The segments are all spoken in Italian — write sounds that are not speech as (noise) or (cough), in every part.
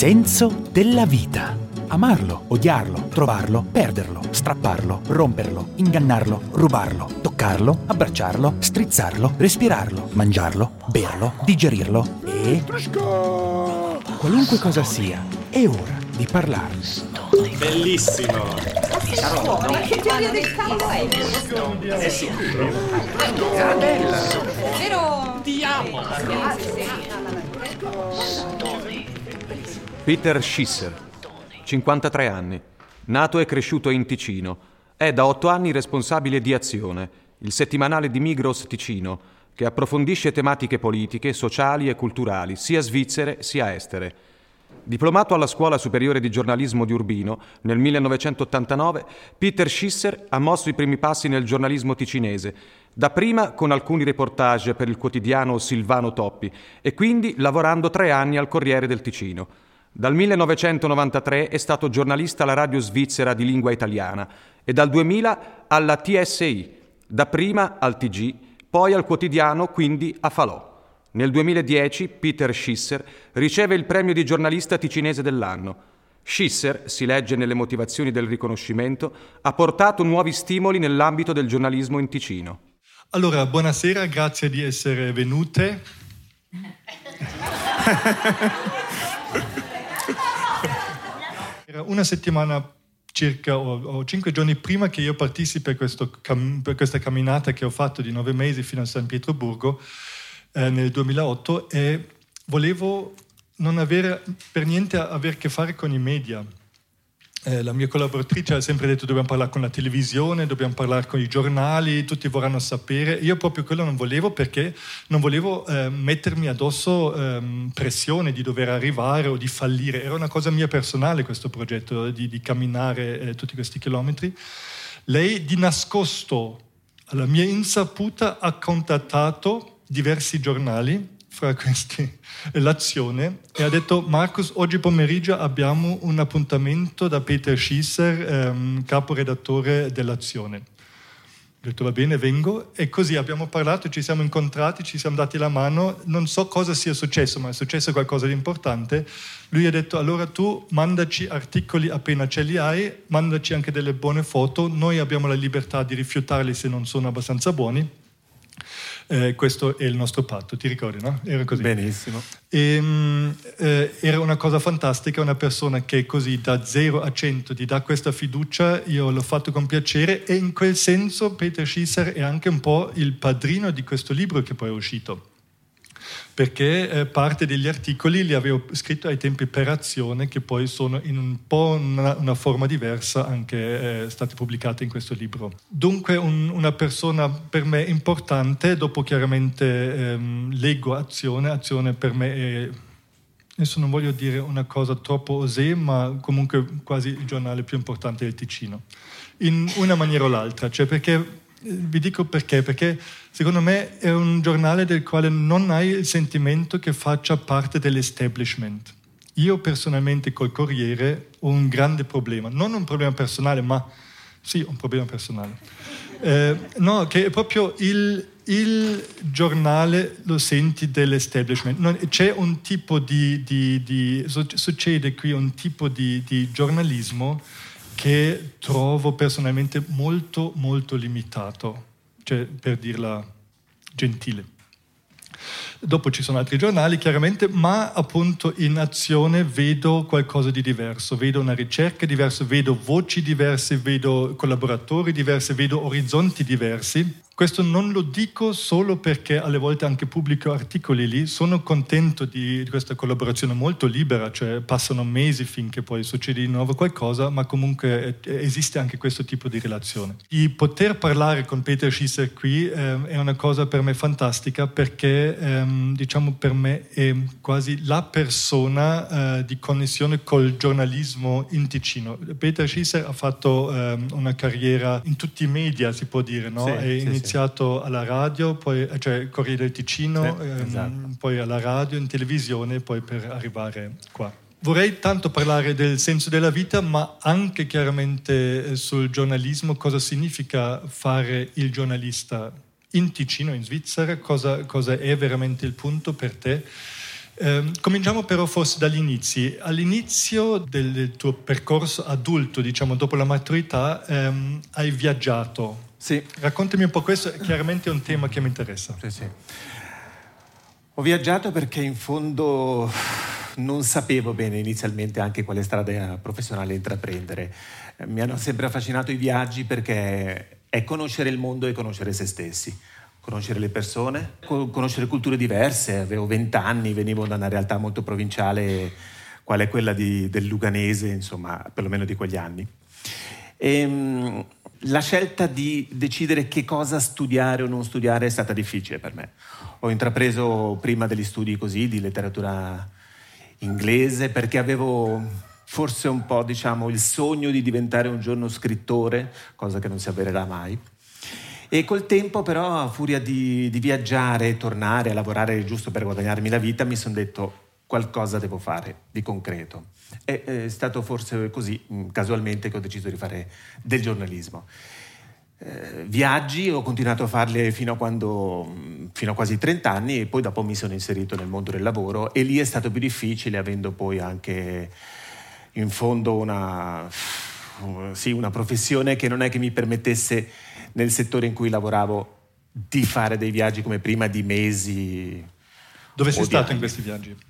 senso della vita. Amarlo, odiarlo, trovarlo, perderlo, strapparlo, romperlo, ingannarlo, rubarlo, toccarlo, abbracciarlo, strizzarlo, respirarlo, mangiarlo, berlo, digerirlo e... Qualunque cosa sia, è ora di parlarne. Bellissimo! Che teoria del campo è? Eh sì. Vero? Ti amo! Peter Schisser, 53 anni, nato e cresciuto in Ticino. È da otto anni responsabile di Azione, il settimanale di Migros Ticino, che approfondisce tematiche politiche, sociali e culturali, sia svizzere sia estere. Diplomato alla Scuola Superiore di Giornalismo di Urbino nel 1989, Peter Schisser ha mosso i primi passi nel giornalismo ticinese, dapprima con alcuni reportage per il quotidiano Silvano Toppi e quindi lavorando tre anni al Corriere del Ticino. Dal 1993 è stato giornalista alla radio svizzera di lingua italiana e dal 2000 alla TSI, dapprima al TG, poi al quotidiano, quindi a Falò. Nel 2010 Peter Schisser riceve il premio di giornalista ticinese dell'anno. Schisser, si legge nelle motivazioni del riconoscimento, ha portato nuovi stimoli nell'ambito del giornalismo in Ticino. Allora, buonasera, grazie di essere venute. (laughs) Era una settimana circa o, o, cinque giorni prima che io partissi per, cam, per, questa camminata che ho fatto di nove mesi fino a San Pietroburgo eh, nel 2008 e volevo non avere per niente a a che fare con i media. Eh, la mia collaboratrice ha sempre detto dobbiamo parlare con la televisione, dobbiamo parlare con i giornali, tutti vorranno sapere. Io proprio quello non volevo perché non volevo eh, mettermi addosso eh, pressione di dover arrivare o di fallire. Era una cosa mia personale questo progetto di, di camminare eh, tutti questi chilometri. Lei di nascosto, alla mia insaputa, ha contattato diversi giornali fra (laughs) questi l'azione. E ha detto Marcus oggi pomeriggio abbiamo un appuntamento da Peter Schisser, ehm, caporedattore dell'azione. Ho detto va bene, vengo. E così abbiamo parlato, ci siamo incontrati, ci siamo dati la mano, non so cosa sia successo, ma è successo qualcosa di importante. Lui ha detto allora tu mandaci articoli appena ce li hai, mandaci anche delle buone foto, noi abbiamo la libertà di rifiutarli se non sono abbastanza buoni eh, questo è il nostro patto, ti ricordi, no? Era così. Benissimo. E, um, eh, era una cosa fantastica, una persona che così da 0 a 100 ti dà questa fiducia, io l'ho fatto con piacere e in quel senso Peter Schisser è anche un po' il padrino di questo libro che poi è uscito perché eh, parte degli articoli li avevo scritto ai tempi per azione che poi sono in un po' una, una forma diversa anche eh, state pubblicate in questo libro. Dunque un, una persona per me importante, dopo chiaramente ehm, leggo azione, azione per me è Adesso non voglio dire una cosa troppo osè, ma comunque quasi il giornale più importante del Ticino, in una maniera o l'altra, cioè perché vi dico perché, perché secondo me è un giornale del quale non hai il sentimento che faccia parte dell'establishment. Io personalmente col Corriere ho un grande problema, non un problema personale, ma sì, un problema personale. Eh, no, che è proprio il, il, giornale, lo senti, dell'establishment. Non, c'è un tipo di, di, di, succede qui un tipo di, di giornalismo che trovo personalmente molto molto limitato, cioè per dirla gentile. Dopo ci sono altri giornali, chiaramente, ma appunto in azione vedo qualcosa di diverso, vedo una ricerca diversa, vedo voci diverse, vedo collaboratori diversi, vedo orizzonti diversi questo non lo dico solo perché alle volte anche pubblico articoli lì, sono contento di, questa collaborazione molto libera, cioè passano mesi finché poi succede di nuovo qualcosa, ma comunque esiste anche questo tipo di relazione. Di poter parlare con Peter Schisser qui eh, è una cosa per me fantastica perché ehm, diciamo per me è quasi la persona eh, di connessione col giornalismo in Ticino. Peter Schisser ha fatto ehm, una carriera in tutti i media, si può dire, no? Sì, sì, iniziato alla radio, poi, cioè Corriere del Ticino, sì, ehm, esatto. poi alla radio, in televisione, poi per arrivare qua. Vorrei tanto parlare del senso della vita, ma anche chiaramente eh, sul giornalismo, cosa significa fare il giornalista in Ticino, in Svizzera, cosa, cosa è veramente il punto per te. Eh, cominciamo però forse dagli inizi. All'inizio del, del tuo percorso adulto, diciamo dopo la maturità, ehm, hai viaggiato. Sì. Raccontami un po' questo, chiaramente è un tema che mi interessa. Sì, sì. Ho viaggiato perché in fondo non sapevo bene inizialmente anche quale strada professionale intraprendere. Mi hanno sempre affascinato i viaggi perché è conoscere il mondo e conoscere se stessi conoscere le persone, conoscere culture diverse. Avevo vent'anni, venivo da una realtà molto provinciale, qual è quella di, del Luganese, insomma, perlomeno di quegli anni. E, ehm, la scelta di decidere che cosa studiare o non studiare è stata difficile per me. Ho intrapreso prima degli studi così di letteratura inglese perché avevo forse un po' diciamo il sogno di diventare un giorno scrittore, cosa che non si avvererà mai. E col tempo però, a furia di, di viaggiare, tornare a lavorare giusto per guadagnarmi la vita, mi sono detto qualcosa devo fare di concreto. E, è stato forse così, mm, casualmente, che ho deciso di fare del giornalismo. Eh, viaggi ho continuato a farli fino a, quando, mm, fino a quasi 30 anni e poi dopo mi sono inserito nel mondo del lavoro e lì è stato più difficile avendo poi anche in fondo una, sì, una professione che non è che mi permettesse nel settore in cui lavoravo di fare dei viaggi come prima di mesi. Dove sei stato anni. in questi viaggi?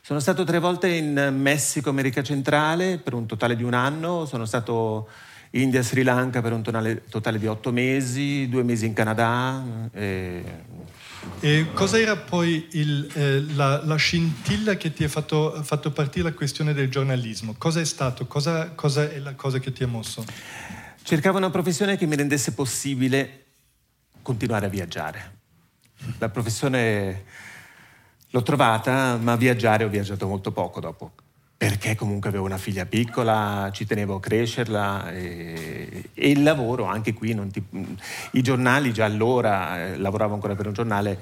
Sono stato tre volte in Messico, America Centrale, per un totale di un anno. Sono stato in India, Sri Lanka per un totale di otto mesi, due mesi in Canada. E... E cosa era poi il, eh, la, la, scintilla che ti ha fatto, fatto, partire la questione del giornalismo? Cosa è stato? Cosa, cosa è la cosa che ti ha mosso? Cercavo una professione che mi rendesse possibile continuare a viaggiare. La professione l'ho trovata, ma viaggiare ho viaggiato molto poco dopo, perché comunque avevo una figlia piccola, ci tenevo a crescerla e, e il lavoro anche qui, ti, i giornali già allora, eh, lavoravo ancora per un giornale,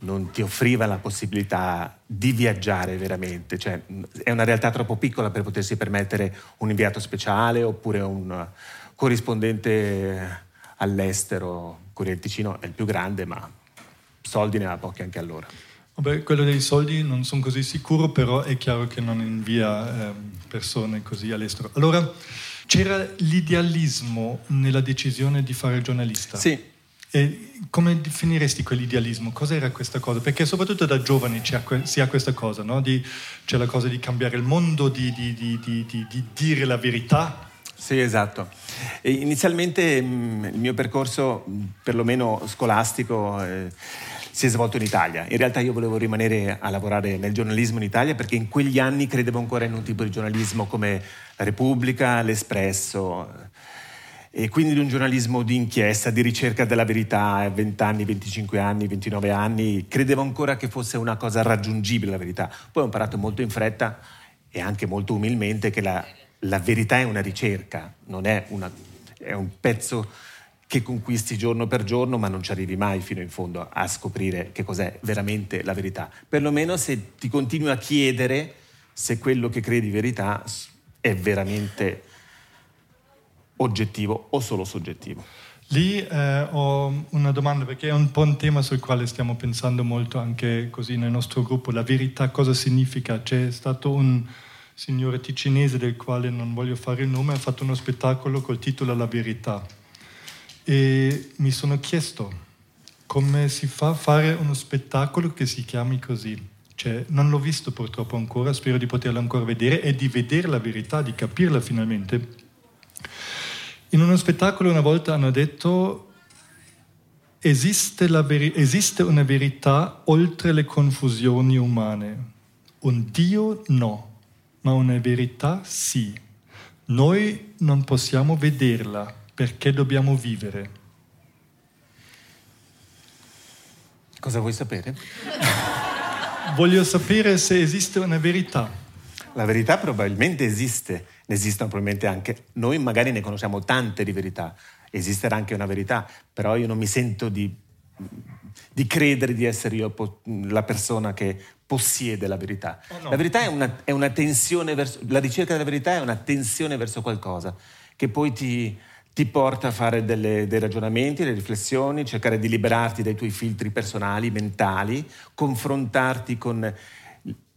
non ti offriva la possibilità di viaggiare veramente, cioè è una realtà troppo piccola per potersi permettere un inviato speciale oppure un corrispondente all'estero. Corriere Ticino è il più grande, ma soldi ne ha pochi anche allora. Vabbè, quello dei soldi non sono così sicuro, però è chiaro che non invia eh, persone così all'estero. Allora, c'era l'idealismo nella decisione di fare il giornalista? Sì. E come definiresti quell'idealismo? Cos'era questa cosa? Perché soprattutto da giovani si ha questa cosa, no? di, c'è la cosa di cambiare il mondo, di, di, di dire la verità. Sì, esatto. E inizialmente mh, mm, il mio percorso, perlomeno scolastico, eh, si è svolto in Italia. In realtà io volevo rimanere a lavorare nel giornalismo in Italia perché in quegli anni credevo ancora in un tipo di giornalismo come la Repubblica, l'Espresso e quindi di un giornalismo di inchiesta, di ricerca della verità, a 20 anni, 25 anni, 29 anni, credevo ancora che fosse una cosa raggiungibile la verità. Poi ho imparato molto in fretta e anche molto umilmente che la, la verità è una ricerca, non è, una, è un pezzo che conquisti giorno per giorno, ma non ci arrivi mai fino in fondo a scoprire che cos'è veramente la verità. Perlomeno se ti continui a chiedere se quello che credi verità è veramente oggettivo o solo soggettivo. Lì eh, ho una domanda perché è un po' un tema sul quale stiamo pensando molto anche così nel nostro gruppo. La verità cosa significa? C'è stato un signore ticinese del quale non voglio fare il nome, ha fatto uno spettacolo col titolo La verità. E mi sono chiesto come si fa a fare uno spettacolo che si chiami così. Cioè, non l'ho visto purtroppo ancora, spero di poterlo ancora vedere e di vedere la verità, di capirla finalmente. In uno spettacolo una volta hanno detto esiste, veri- esiste una verità oltre le confusioni umane, un Dio no, ma una verità sì. Noi non possiamo vederla perché dobbiamo vivere. Cosa vuoi sapere? (laughs) Voglio sapere se esiste una verità. La verità probabilmente esiste ne esistono probabilmente anche, noi magari ne conosciamo tante di verità, esisterà anche una verità, però io non mi sento di, di credere di essere io la persona che possiede la verità. Oh no. La verità è una, è una, tensione verso, la ricerca della verità è una tensione verso qualcosa che poi ti, ti porta a fare delle, dei ragionamenti, delle riflessioni, cercare di liberarti dai tuoi filtri personali, mentali, confrontarti con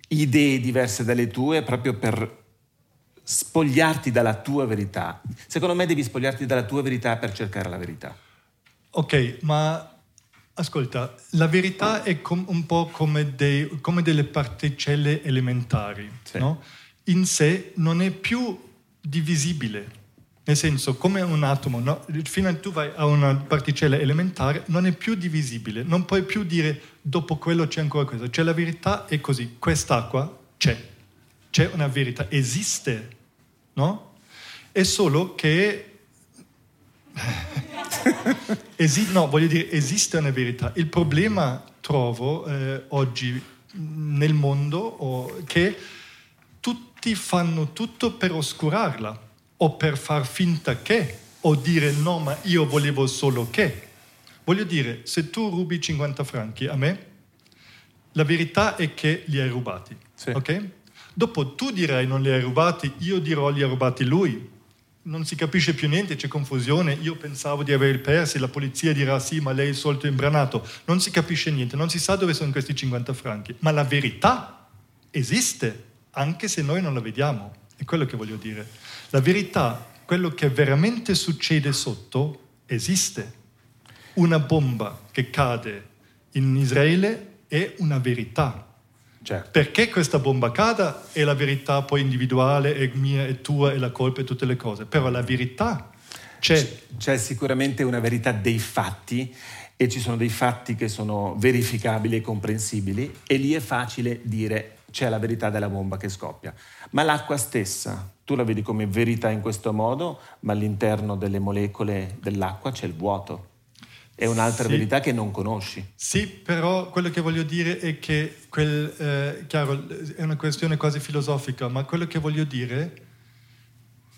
idee diverse dalle tue proprio per spogliarti dalla tua verità. Secondo me devi spogliarti dalla tua verità per cercare la verità. Ok, ma ascolta, la verità è com- un po' come, dei, come, delle particelle elementari, sì. no? In sé non è più divisibile. Nel senso, come un atomo, no? fino a tu vai a una particella elementare, non è più divisibile. Non puoi più dire dopo quello c'è ancora questo. Cioè la verità è così, quest'acqua c'è, c'è una verità, esiste, no? È solo che... (laughs) Esi- no, voglio dire, esiste una verità. Il problema, trovo, eh, oggi nel mondo oh, che tutti fanno tutto per oscurarla o per far finta che, o dire no, ma io volevo solo che. Voglio dire, se tu rubi 50 franchi a me, la verità è che li hai rubati, sì. ok? Dopo tu dirai non li hai rubati, io dirò li ha rubati lui. Non si capisce più niente, c'è confusione. Io pensavo di averli persi, la polizia dirà sì, ma lei è solito imbranato. Non si capisce niente, non si sa dove sono questi 50 franchi. Ma la verità esiste, anche se noi non la vediamo. È quello che voglio dire. La verità, quello che veramente succede sotto, esiste. Una bomba che cade in Israele è una verità. Certo. Perché questa bomba cada è la verità poi individuale, è mia, è tua, è la colpa e tutte le cose. Però la verità c'è. C'è sicuramente una verità dei fatti e ci sono dei fatti che sono verificabili e comprensibili e lì è facile dire c'è la verità della bomba che scoppia. Ma l'acqua stessa, tu la vedi come verità in questo modo, ma all'interno delle molecole dell'acqua c'è il vuoto. È un'altra sì. verità che non conosci. Sì, però quello che voglio dire è che, quel, eh, chiaro, è una questione quasi filosofica, ma quello che voglio dire,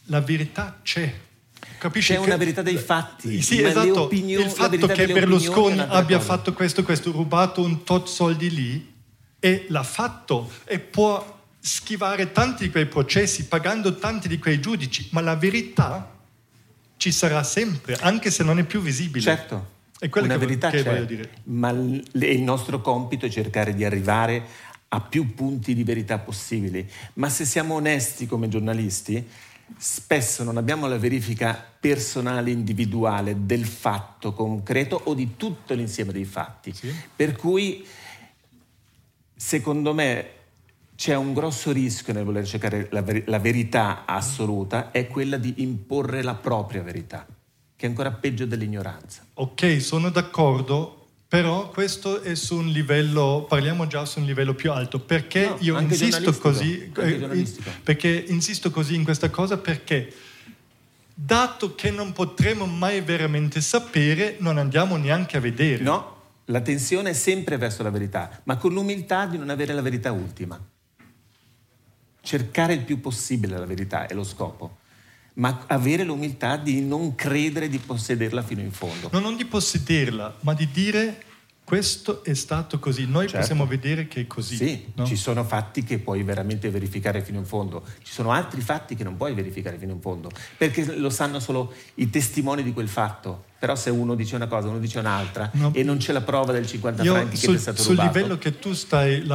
la verità c'è. Capisci c'è una verità dei fatti. Sì, esatto. il fatto che Berlusconi abbia cosa. fatto questo, questo, rubato un tot soldi lì, e l'ha fatto e può schivare tanti di quei processi pagando tanti di quei giudici, ma la verità ci sarà sempre, anche se non è più visibile. Certo. È quello una che, verità che c'è, dire. ma il nostro compito è cercare di arrivare a più punti di verità possibili. Ma se siamo onesti come giornalisti, spesso non abbiamo la verifica personale, individuale del fatto concreto o di tutto l'insieme dei fatti. Sì. Per cui secondo me c'è un grosso rischio nel voler cercare la, ver- la, verità assoluta, è quella di imporre la propria verità, che è ancora peggio dell'ignoranza. Ok, sono d'accordo, però questo è su un livello, parliamo già su un livello più alto, perché no, io insisto così, eh, perché insisto così in questa cosa, perché dato che non potremo mai veramente sapere, non andiamo neanche a vedere. No, la tensione è sempre verso la verità, ma con l'umiltà di non avere la verità ultima. Cercare il più possibile la verità è lo scopo, ma avere l'umiltà di non credere di possederla fino in fondo. No, non di possederla, ma di dire questo è stato così, noi certo. possiamo vedere che è così. Sì, no? ci sono fatti che puoi veramente verificare fino in fondo, ci sono altri fatti che non puoi verificare fino in fondo, perché lo sanno solo i testimoni di quel fatto. Però se uno dice una cosa, uno dice un'altra no. e non c'è la prova del 50 Io franchi sul, che è stato sul rubato. Sul livello che tu stai,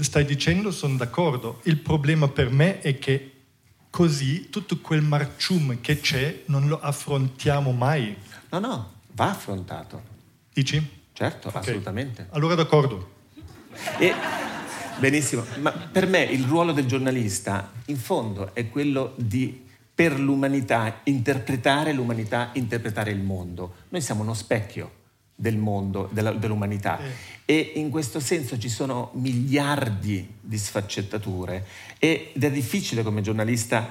stai dicendo sono d'accordo. Il problema per me è che così tutto quel marcium che c'è non lo affrontiamo mai. No, no, va affrontato. Dici? Certo, okay. assolutamente. Allora d'accordo. E, benissimo, ma per me il ruolo del giornalista in fondo è quello di per l'umanità interpretare l'umanità, interpretare il mondo. Noi siamo uno specchio del mondo, della, dell'umanità e in questo senso ci sono miliardi di sfaccettature ed è difficile come giornalista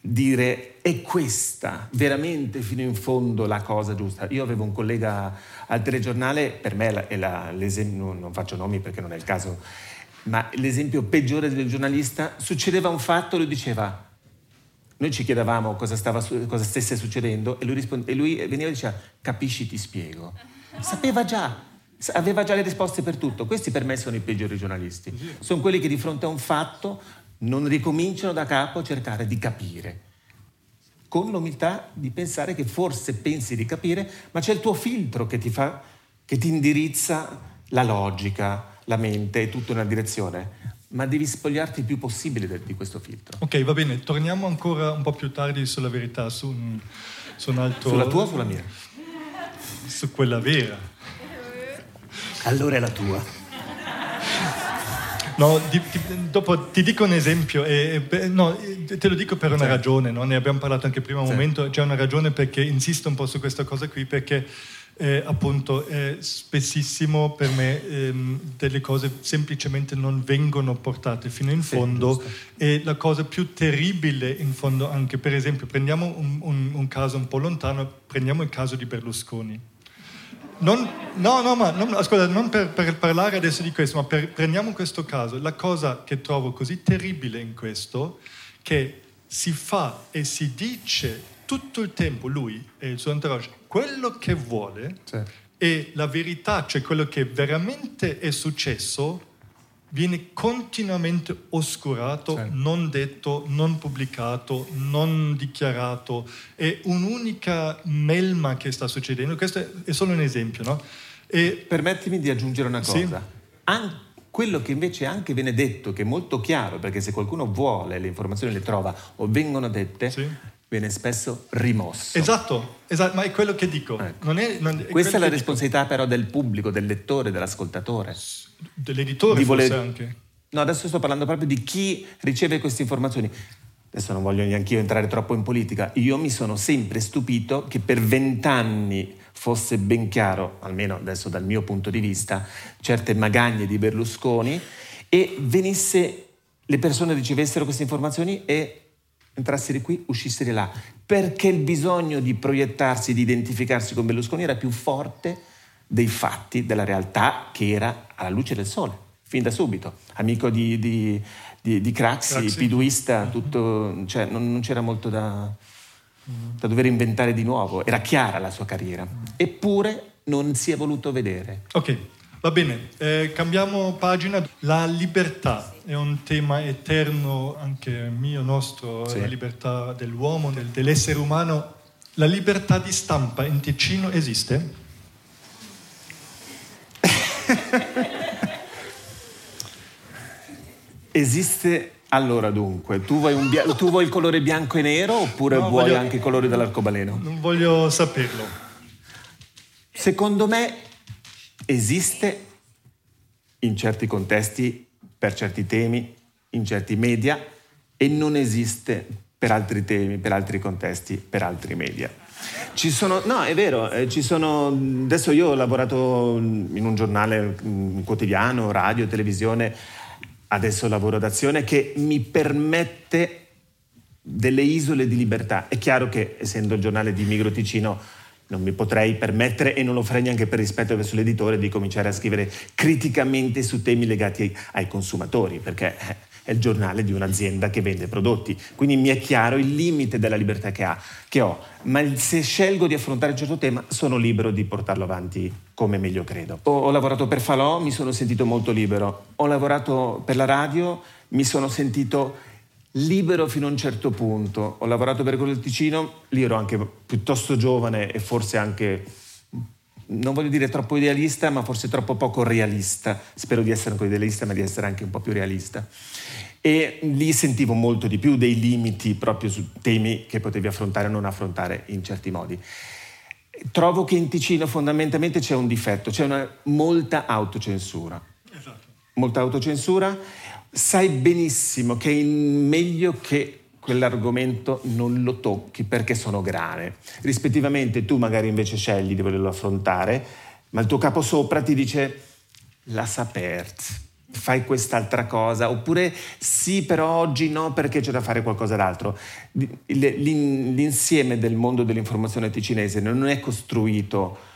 dire è questa veramente fino in fondo la cosa giusta. Io avevo un collega al telegiornale, per me è la, l'esempio, non faccio nomi perché non è il caso, ma l'esempio peggiore del giornalista, succedeva un fatto, lui diceva, noi ci chiedevamo cosa, stava, cosa stesse succedendo e lui, risponde, e lui veniva e diceva, capisci, ti spiego. (laughs) Sapeva già, aveva già le risposte per tutto. Questi per me sono i peggiori giornalisti. Sono quelli che di fronte a un fatto non ricominciano da capo a cercare di capire. con l'umiltà di pensare che forse pensi di capire, ma c'è il tuo filtro che ti, fa, che ti indirizza la logica, la mente e tutta una direzione. Ma devi spogliarti il più possibile di questo filtro. Ok, va bene, torniamo ancora un po' più tardi sulla verità, su un, su un altro... Sulla tua o sulla mia? Su quella vera. Allora è la tua. No, di, di, dopo ti dico un esempio, e, e, no, te lo dico per una sì. ragione, no? ne abbiamo parlato anche prima un sì. momento, c'è una ragione perché insisto un po' su questa cosa qui, perché eh, appunto eh, spessissimo per me ehm, delle cose semplicemente non vengono portate fino in fondo sì, e la cosa più terribile in fondo anche, per esempio, prendiamo un, un, un caso un po' lontano, prendiamo il caso di Berlusconi. Non, no, no, ma non, ascolta, non per, per, parlare adesso di questo, ma per, prendiamo questo caso. La cosa che trovo così terribile in questo, che si fa e si dice tutto il tempo, lui e il suo entourage, quello che vuole sì. e la verità, cioè quello che veramente è successo, viene continuamente oscurato, sì. non detto, non pubblicato, non dichiarato. È un'unica melma che sta succedendo. Questo è solo un esempio, no? E... Permettimi di aggiungere una cosa. Sì. An- quello che invece anche viene detto, che è molto chiaro, perché se qualcuno vuole le informazioni le trova o vengono dette, sì. Viene spesso rimosso. Esatto, esatto, ma è quello che dico. Ecco. Non è, non, è Questa è la responsabilità dico. però del pubblico, del lettore, dell'ascoltatore dell'editore voler... forse anche. No, adesso sto parlando proprio di chi riceve queste informazioni. Adesso non voglio neanche io entrare troppo in politica. Io mi sono sempre stupito che per vent'anni fosse ben chiaro, almeno adesso dal mio punto di vista, certe magagne di Berlusconi e venisse, le persone ricevessero queste informazioni e entrassero qui, uscissero là. Perché il bisogno di proiettarsi, di identificarsi con Berlusconi era più forte dei fatti, della realtà che era alla luce del sole, fin da subito. Amico di, di, di, di Craxi, Craxi, piduista, tutto, cioè, non, non, c'era molto da, da, dover inventare di nuovo, era chiara la sua carriera, eppure non si è voluto vedere. Ok, va bene, eh, cambiamo pagina. La libertà è un tema eterno, anche mio, nostro, sì. la libertà dell'uomo, del, dell'essere umano. La libertà di stampa in Ticino esiste? (laughs) Esiste allora dunque, tu vuoi, bia- tu vuoi, il colore bianco e nero oppure no, vuoi voglio, anche il colore dell'arcobaleno? Non voglio saperlo. Secondo me esiste in certi contesti, per certi temi, in certi media e non esiste per altri temi, per altri contesti, per altri media. Ci sono, no, è vero, eh, ci sono, adesso io ho lavorato in un giornale un quotidiano, radio, televisione, adesso lavoro d'azione che mi permette delle isole di libertà. È chiaro che essendo il giornale di Migro Ticino non mi potrei permettere e non lo farei neanche per rispetto verso l'editore di cominciare a scrivere criticamente su temi legati ai consumatori, perché è il giornale di un'azienda che vende prodotti. Quindi mi è chiaro il limite della libertà che, ha, che ho, ma se scelgo di affrontare un certo tema sono libero di portarlo avanti come meglio credo. Ho, ho lavorato per Falò, mi sono sentito molto libero. Ho lavorato per la radio, mi sono sentito libero fino a un certo punto. Ho lavorato per quello del Ticino, lì ero anche piuttosto giovane e forse anche non voglio dire troppo idealista, ma forse troppo poco realista. Spero di essere ancora idealista, ma di essere anche un po' più realista. E lì sentivo molto di più dei limiti proprio su temi che potevi affrontare o non affrontare in certi modi. Trovo che in Ticino fondamentalmente c'è un difetto, c'è una, molta autocensura. Esatto. Molta autocensura. Sai benissimo che è meglio che quell'argomento non lo tocchi perché sono grane. Rispettivamente tu magari invece scegli di volerlo affrontare, ma il tuo capo sopra ti dice la sapert, fai quest'altra cosa, oppure sì, però oggi no perché c'è da fare qualcosa d'altro. L'insieme del mondo dell'informazione ticinese non è costruito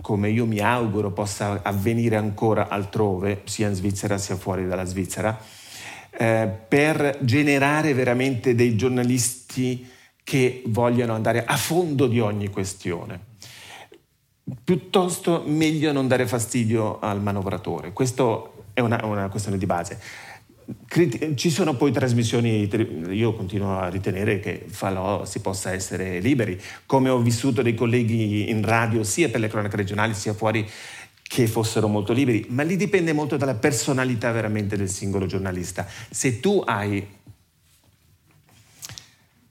come io mi auguro possa avvenire ancora altrove, sia in Svizzera sia fuori dalla Svizzera, eh, per generare veramente dei giornalisti che vogliano andare a fondo di ogni questione. Piuttosto meglio non dare fastidio al manovratore, questa è una, una questione di base. Ci sono poi trasmissioni, io continuo a ritenere che falò si possa essere liberi, come ho vissuto dei colleghi in radio sia per le cronache regionali sia fuori che fossero molto liberi, ma lì dipende molto dalla personalità veramente del singolo giornalista. Se tu hai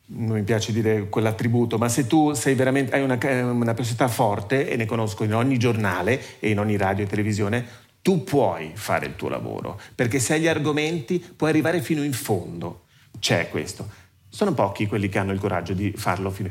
non mi piace dire quell'attributo, ma se tu hai una, una personalità forte, e ne conosco in ogni giornale e in ogni radio e televisione, tu puoi fare il tuo lavoro, perché se hai gli argomenti puoi arrivare fino in fondo. C'è questo. Sono pochi quelli che hanno il coraggio di farlo fino,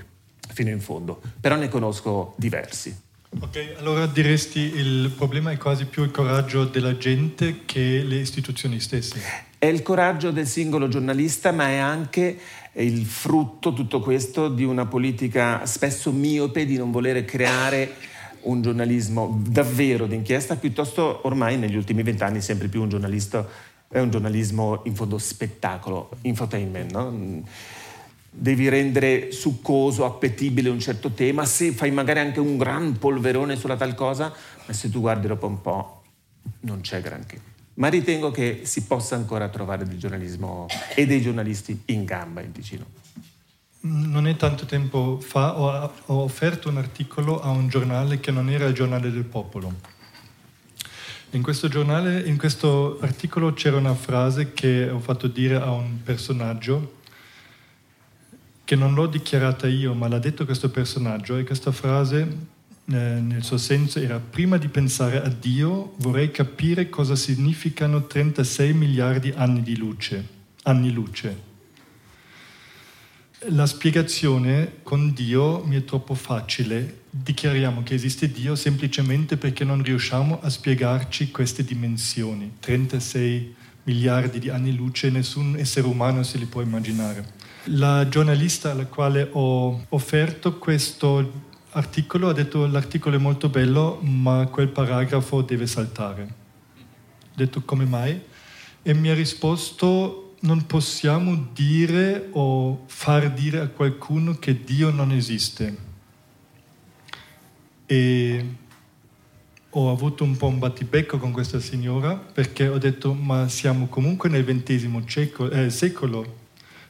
fino in fondo, però ne conosco diversi. Ok, allora diresti il problema è quasi più il coraggio della gente che le istituzioni stesse. È il coraggio del singolo giornalista, ma è anche il frutto, tutto questo, di una politica spesso miope di non volere creare un giornalismo davvero d'inchiesta, piuttosto ormai negli ultimi vent'anni sempre più un giornalista è un giornalismo in fondo spettacolo, infotainment, no? devi rendere succoso, appetibile un certo tema, se fai magari anche un gran polverone sulla tal cosa, ma se tu guardi dopo un po' non c'è granché. Ma ritengo che si possa ancora trovare del giornalismo e dei giornalisti in gamba in Ticino. Non è tanto tempo fa ho, ho offerto un articolo a un giornale che non era il giornale del popolo. In questo, giornale, in questo articolo c'era una frase che ho fatto dire a un personaggio che non l'ho dichiarata io, ma l'ha detto questo personaggio e questa frase eh, nel suo senso era prima di pensare a Dio vorrei capire cosa significano 36 miliardi anni di luce, anni luce. La spiegazione con Dio mi è troppo facile. Dichiariamo che esiste Dio semplicemente perché non riusciamo a spiegarci queste dimensioni. 36 miliardi di anni luce, nessun essere umano se li può immaginare. La giornalista alla quale ho offerto questo articolo ha detto l'articolo è molto bello ma quel paragrafo deve saltare. Ho detto come mai? E mi ha risposto non possiamo dire o far dire a qualcuno che Dio non esiste. E ho avuto un po' un battibecco con questa signora perché ho detto ma siamo comunque nel XX secolo, eh, secolo.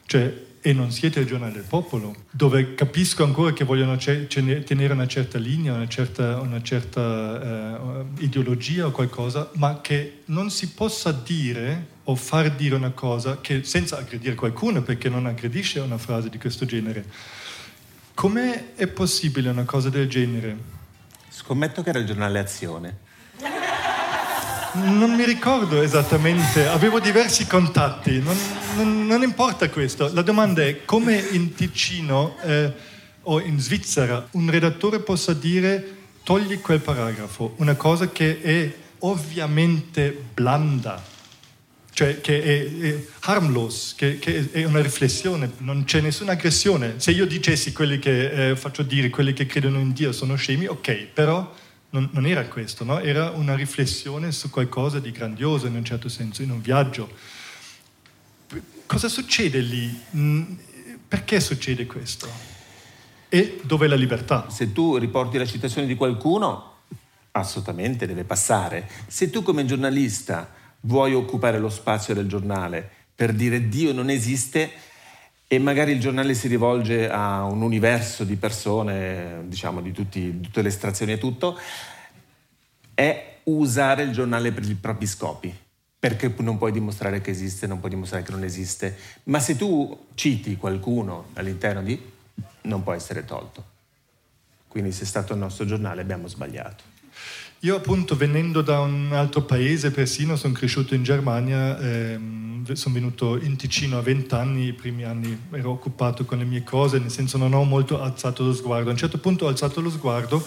cioè e non siete il giornale del popolo, dove capisco ancora che vogliono tenere una certa linea, una certa, una certa eh, ideologia o qualcosa, ma che non si possa dire o far dire una cosa che, senza aggredire qualcuno, perché non aggredisce una frase di questo genere. Com'è possibile una cosa del genere? Scommetto che era il giornale Azione. Non mi ricordo esattamente, avevo diversi contatti, non, non, non importa questo. La domanda è come in Ticino eh, o in Svizzera un redattore possa dire togli quel paragrafo, una cosa che è ovviamente blanda, cioè che è, è harmless, che, che, è una riflessione, non c'è nessuna aggressione. Se io dicessi quelli che eh, faccio dire, quelli che credono in Dio sono scemi, ok, però non, non era questo, no? era una riflessione su qualcosa di grandioso in un certo senso, in un viaggio. Cosa succede lì? Mm, perché succede questo? E dov'è la libertà? Se tu riporti la citazione di qualcuno, assolutamente deve passare. Se tu come giornalista vuoi occupare lo spazio del giornale per dire Dio non esiste, e magari il giornale si rivolge a un universo di persone, diciamo di, tutti, tutte le estrazioni e tutto, è usare il giornale per i propri scopi, perché non puoi dimostrare che esiste, non puoi dimostrare che non esiste, ma se tu citi qualcuno all'interno di, non può essere tolto. Quindi se è stato il nostro giornale abbiamo sbagliato. Io appunto venendo da un altro paese, persino sono cresciuto in Germania, ehm, sono venuto in Ticino a 20 anni, i primi anni ero occupato con le mie cose, nel senso non ho molto alzato lo sguardo. A un certo punto ho alzato lo sguardo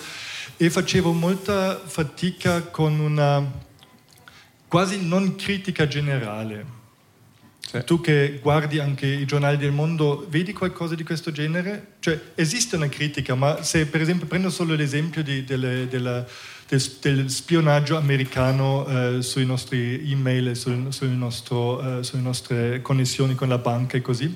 e facevo molta fatica con una quasi non critica generale. Sì. Tu che guardi anche i giornali del mondo, vedi qualcosa di questo genere? Cioè esiste una critica, ma se per esempio prendo solo l'esempio di, delle, della del, del spionaggio americano eh, sui nostri email e sul, sul nostro, eh, sulle nostre connessioni con la banca e così.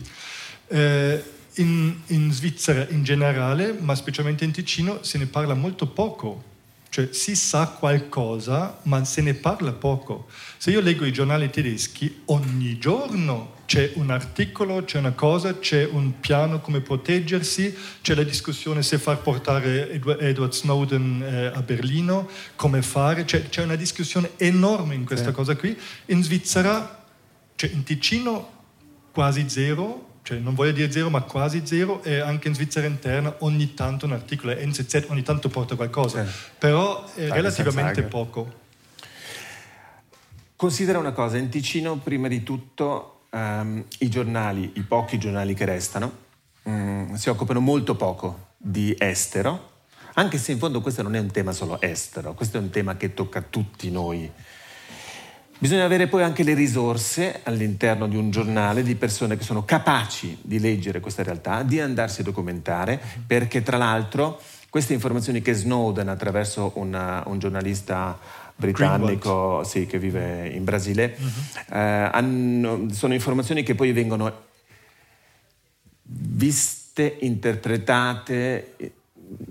Eh, in, in, Svizzera in generale, ma specialmente in Ticino, se ne parla molto poco. Cioè si sa qualcosa, ma se ne parla poco. Se io leggo i giornali tedeschi, ogni giorno c'è un articolo, c'è una cosa, c'è un piano come proteggersi, c'è la discussione se far portare Edward Snowden eh, a Berlino, come fare, c'è, c'è, una discussione enorme in questa sì. cosa qui. In Svizzera, cioè in Ticino quasi zero, cioè non voglio dire zero ma quasi zero e anche in Svizzera interna ogni tanto un articolo, NZZ ogni tanto porta qualcosa, sì. però è Fai relativamente poco. Considera una cosa, in Ticino prima di tutto um, i giornali, i pochi giornali che restano, um, si occupano molto poco di estero, anche se in fondo questo non è un tema solo estero, questo è un tema che tocca tutti noi Bisogna avere poi anche le risorse all'interno di un giornale di persone che sono capaci di leggere questa realtà, di andarsi a documentare, perché tra l'altro queste informazioni che Snowden attraverso una, un giornalista britannico sì, che vive in Brasile, uh-huh. eh, hanno, sono informazioni che poi vengono viste, interpretate,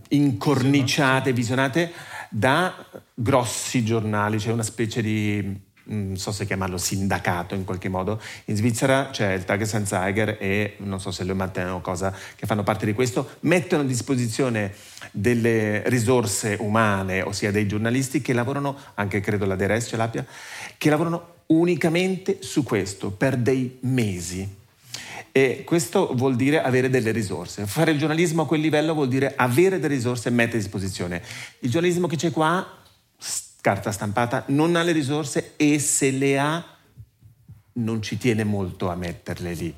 incorniciate, visionate da grossi giornali, cioè una specie di non so se chiamarlo sindacato in qualche modo. In Svizzera c'è il Tagesanzeiger e non so se Le Matin o cosa che fanno parte di questo, mettono a disposizione delle risorse umane, ossia dei giornalisti che lavorano, anche credo la DRS ce l'abbia, che lavorano unicamente su questo per dei mesi. E questo vuol dire avere delle risorse. Fare il giornalismo a quel livello vuol dire avere delle risorse e mettere a disposizione. Il giornalismo che c'è qua carta stampata, non ha le risorse e se le ha non ci tiene molto a metterle lì.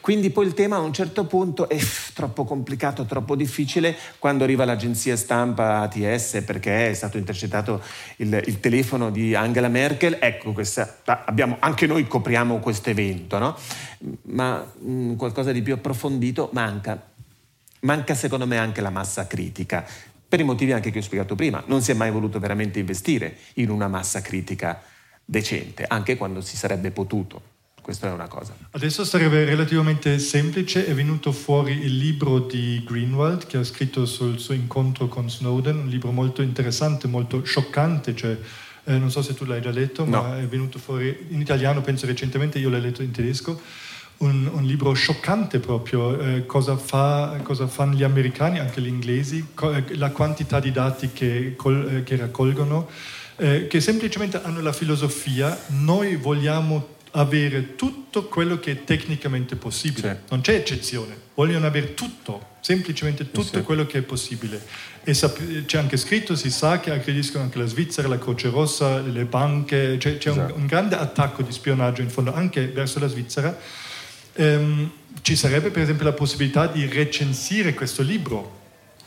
Quindi poi il tema a un certo punto è troppo complicato, troppo difficile quando arriva l'agenzia stampa ATS perché è stato intercettato il, il telefono di Angela Merkel. Ecco, questa, abbiamo, anche noi copriamo questo evento, no? ma mh, mm, qualcosa di più approfondito manca. Manca secondo me anche la massa critica per i motivi anche che ho spiegato prima. Non si è mai voluto veramente investire in una massa critica decente, anche quando si sarebbe potuto. Questa è una cosa. Adesso sarebbe relativamente semplice, è venuto fuori il libro di Greenwald che ha scritto sul suo incontro con Snowden, un libro molto interessante, molto scioccante, cioè, eh, non so se tu l'hai già letto, no. ma è venuto fuori in italiano, penso recentemente, io l'ho letto in tedesco un, un libro scioccante proprio, eh, cosa, fa, cosa, fanno gli americani, anche gli inglesi, co- eh, la quantità di dati che, col, eh, che raccolgono, eh, che semplicemente hanno la filosofia, noi vogliamo avere tutto quello che è tecnicamente possibile, sì. non c'è eccezione, vogliono avere tutto, semplicemente tutto sì. quello che è possibile. E sap- c'è anche scritto, si sa che aggrediscono anche la Svizzera, la Croce Rossa, le banche, c'è, c'è esatto. un, un grande attacco di spionaggio in fondo anche verso la Svizzera ehm, ci sarebbe per esempio la possibilità di recensire questo libro,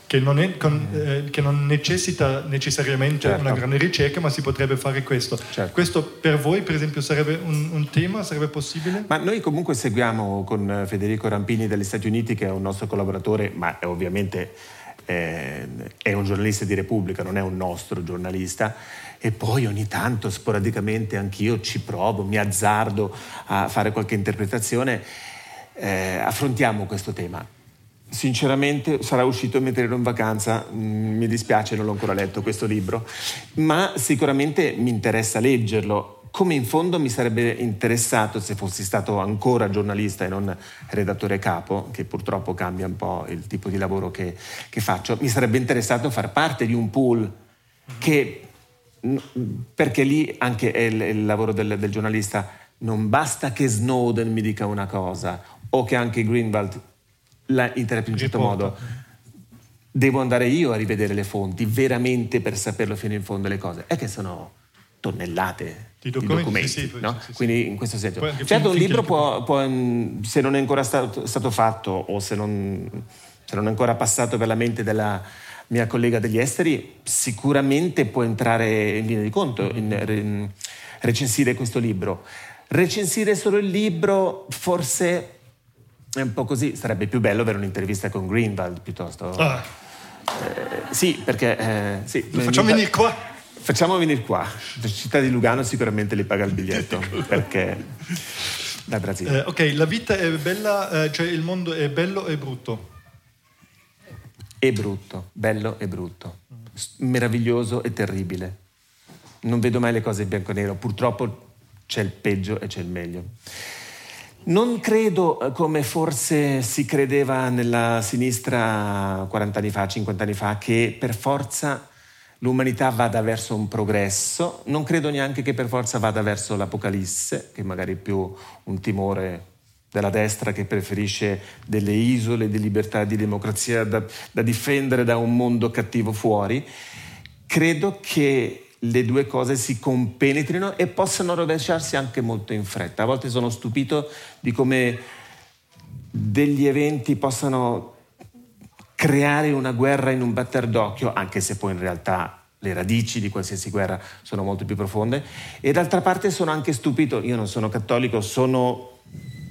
che non, è, con, eh, che non necessita necessariamente certo. una grande ricerca, ma si potrebbe fare questo. Certo. Questo per voi, per esempio, sarebbe un, un, tema? Sarebbe possibile? Ma noi comunque seguiamo con Federico Rampini dagli Stati Uniti, che è un nostro collaboratore, ma è ovviamente eh, è un giornalista di Repubblica, non è un nostro giornalista. E poi ogni tanto, sporadicamente, anch'io ci provo, mi azzardo a fare qualche interpretazione. Eh, affrontiamo questo tema. Sinceramente sarà uscito mentre ero in vacanza, mm, mi dispiace, non l'ho ancora letto questo libro, ma sicuramente mi interessa leggerlo come in fondo mi sarebbe interessato se fossi stato ancora giornalista e non redattore capo, che purtroppo cambia un po' il tipo di lavoro che, che faccio, mi sarebbe interessato far parte di un pool che, perché lì anche è il, il lavoro del, del, giornalista, non basta che Snowden mi dica una cosa o che anche Greenwald la interpreti in un certo modo. Devo andare io a rivedere le fonti veramente per saperlo fino in fondo le cose. È che sono tonnellate di documenti, documenti sì, no? sì, sì, quindi in questo senso. Certo un libro può, può, se non è ancora stato, stato fatto o se non, se non, è ancora passato per la mente della mia collega degli esteri, sicuramente può entrare in linea di conto, in, in recensire questo libro. Recensire solo il libro forse è un po' così, sarebbe più bello avere un'intervista con Greenwald piuttosto. Ah. Eh, sì, perché... Eh, sì, Lo facciamo venire qua. Facciamo venire qua. La città di Lugano sicuramente li paga il biglietto (laughs) perché da Brasile. Eh, ok, la vita è bella, eh, cioè il mondo è bello e brutto. E brutto, bello e brutto, meraviglioso e terribile. Non vedo mai le cose in bianco e nero, purtroppo c'è il peggio e c'è il meglio. Non credo, eh, come forse si credeva nella sinistra 40 anni fa, 50 anni fa, che per forza l'umanità vada verso un progresso, non credo neanche che per forza vada verso l'apocalisse, che magari è più un timore della destra che preferisce delle isole di libertà e di democrazia da, da difendere da un mondo cattivo fuori. Credo che le due cose si compenetrino e possano rovesciarsi anche molto in fretta. A volte sono stupito di come degli eventi possano creare una guerra in un batter d'occhio, anche se poi in realtà le radici di qualsiasi guerra sono molto più profonde. E d'altra parte sono anche stupito, io non sono cattolico, sono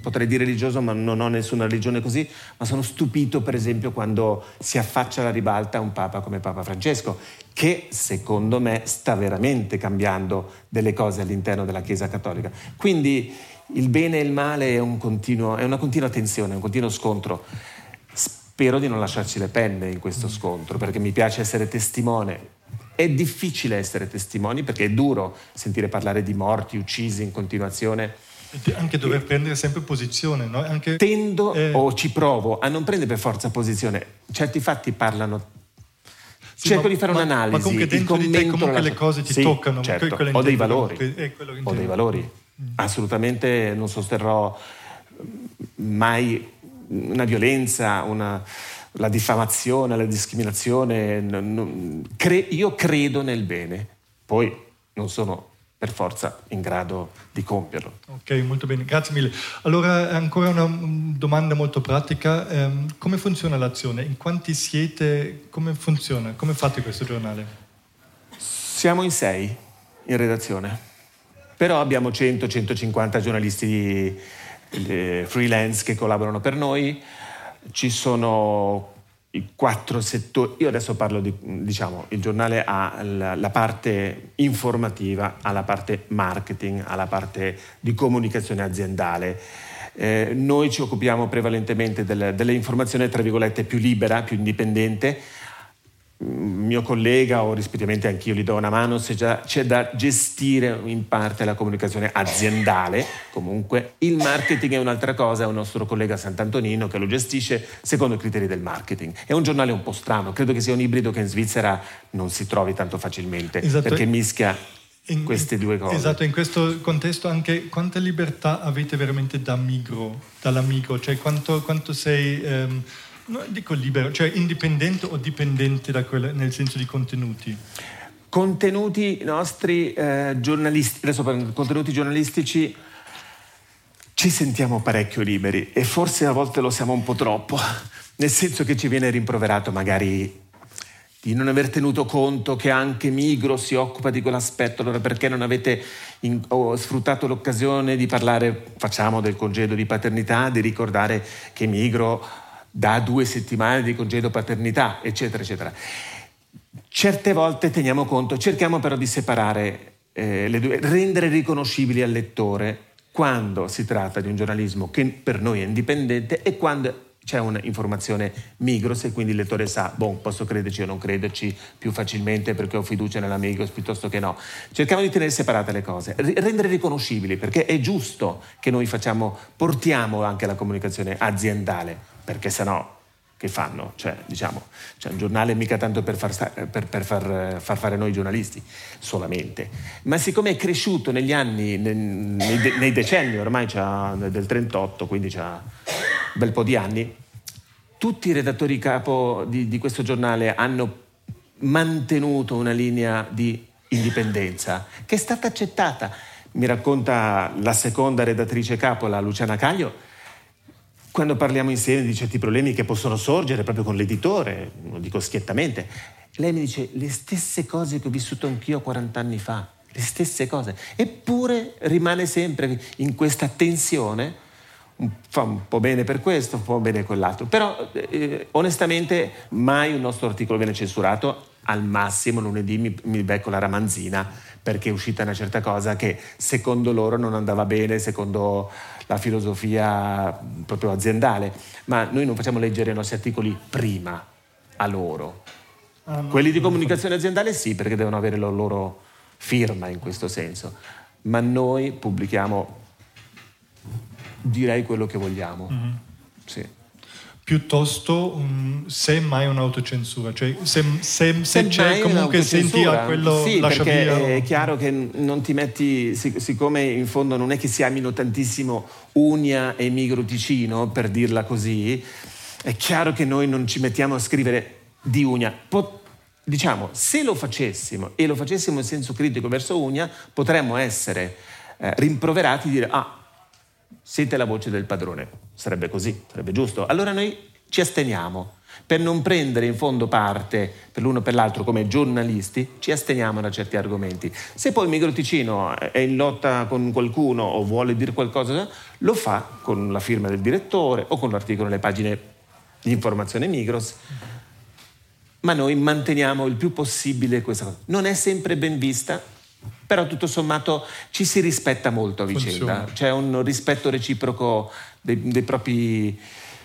potrei dire religioso, ma non ho nessuna religione così, ma sono stupito per esempio quando si affaccia alla ribalta un papa come Papa Francesco, che secondo me sta veramente cambiando delle cose all'interno della Chiesa cattolica. Quindi il bene e il male è, un continuo, è una continua tensione, un continuo scontro. Spero di non lasciarci le penne in questo scontro, perché mi piace essere testimone. È difficile essere testimoni perché è duro sentire parlare di morti, uccisi in continuazione anche dover prendere sempre posizione, no? Anche, Tendo eh... o ci provo a non prendere per forza posizione. Certi fatti parlano sì, cerco ma, di fare ma, un'analisi. Ma comunque dentro di te comunque le cose ti sì, toccano. Certo. Ho dei valori. Ho dei valori. Mm. Assolutamente non sosterrò mai una violenza, una, la diffamazione, la discriminazione. Io credo nel bene. Poi non sono per forza in grado di compierlo. Ok, molto bene, grazie mille. Allora ancora una domanda molto pratica, um, come funziona l'azione? In quanti siete? Come funziona? Come fate questo giornale? Siamo in sei in redazione, però abbiamo 100-150 giornalisti eh, freelance che collaborano per noi, ci sono i quattro settori. Io adesso parlo di, diciamo, il giornale ha la, la, parte informativa, ha la parte marketing, ha la parte di comunicazione aziendale. Eh, noi ci occupiamo prevalentemente del, dell'informazione, tra virgolette, più libera, più indipendente, mio collega o rispettivamente anch'io gli do una mano se già c'è da gestire in parte la comunicazione aziendale comunque il marketing è un'altra cosa è un nostro collega Sant'Antonino che lo gestisce secondo i criteri del marketing è un giornale un po' strano credo che sia un ibrido che in Svizzera non si trovi tanto facilmente esatto. perché mischia in, queste due cose. Esatto, in questo contesto anche quanta libertà avete veramente da migro, dall'amico, cioè quanto, quanto sei... Um, No, dico libero, cioè indipendente o dipendente da quella, nel senso di contenuti? Contenuti nostri eh, giornalisti, adesso per contenuti giornalistici ci sentiamo parecchio liberi e forse a volte lo siamo un po' troppo, (laughs) nel senso che ci viene rimproverato magari di non aver tenuto conto che anche Migro si occupa di quell'aspetto, allora perché non avete in, oh, sfruttato l'occasione di parlare, facciamo del congedo di paternità, di ricordare che Migro da due settimane di congedo paternità, eccetera, eccetera. Certe volte teniamo conto, cerchiamo però di separare eh, le due, rendere riconoscibili al lettore quando si tratta di un giornalismo che per noi è indipendente e quando c'è un'informazione migros e quindi il lettore sa, boh, posso crederci o non crederci più facilmente perché ho fiducia nella migros piuttosto che no. Cerchiamo di tenere separate le cose, rendere riconoscibili perché è giusto che noi facciamo, portiamo anche la comunicazione aziendale perché sennò che fanno? Cioè, diciamo, cioè un giornale mica tanto per, far, per, per far, far, fare noi giornalisti solamente, ma siccome è cresciuto negli anni, nei, nei, nei decenni, ormai c'ha del 38, quindi c'ha un bel po' di anni, tutti i redattori capo di, di questo giornale hanno mantenuto una linea di indipendenza che è stata accettata. Mi racconta la seconda redattrice capo, la Luciana Caglio, quando parliamo insieme di certi problemi che possono sorgere proprio con l'editore, lo dico schiettamente, lei mi dice le stesse cose che ho vissuto anch'io 40 anni fa, le stesse cose, eppure rimane sempre in questa tensione, fa un po' bene per questo, un po' bene quell'altro, però eh, onestamente mai un nostro articolo viene censurato, al massimo lunedì mi, mi becco la ramanzina perché è uscita una certa cosa che secondo loro non andava bene, secondo la filosofia proprio aziendale, ma noi non facciamo leggere i nostri articoli prima, a loro. Quelli di comunicazione aziendale sì, perché devono avere la loro firma in questo senso, ma noi pubblichiamo, direi quello che vogliamo. Sì. Piuttosto un, semmai un'autocensura, cioè se, se- se c'è comunque senti a quello sì, lascia perché via. è chiaro che non ti metti, sic- siccome in fondo non è che si amino tantissimo Unia e Migro Ticino, per dirla così, è chiaro che noi non ci mettiamo a scrivere di Unia. Po- diciamo, se lo facessimo e lo facessimo in senso critico verso Unia, potremmo essere eh, rimproverati di dire ah, siete la voce del padrone. Sarebbe così, sarebbe giusto. Allora noi ci asteniamo. Per non prendere in fondo parte per l'uno o per l'altro come giornalisti, ci asteniamo da certi argomenti. Se poi Migro Ticino è in lotta con qualcuno o vuole dire qualcosa, lo fa con la firma del direttore o con l'articolo nelle pagine di informazione Migros. Ma noi manteniamo il più possibile questa cosa. Non è sempre ben vista, però tutto sommato ci si rispetta molto a vicenda. Funziona. C'è un rispetto reciproco dei, dei propri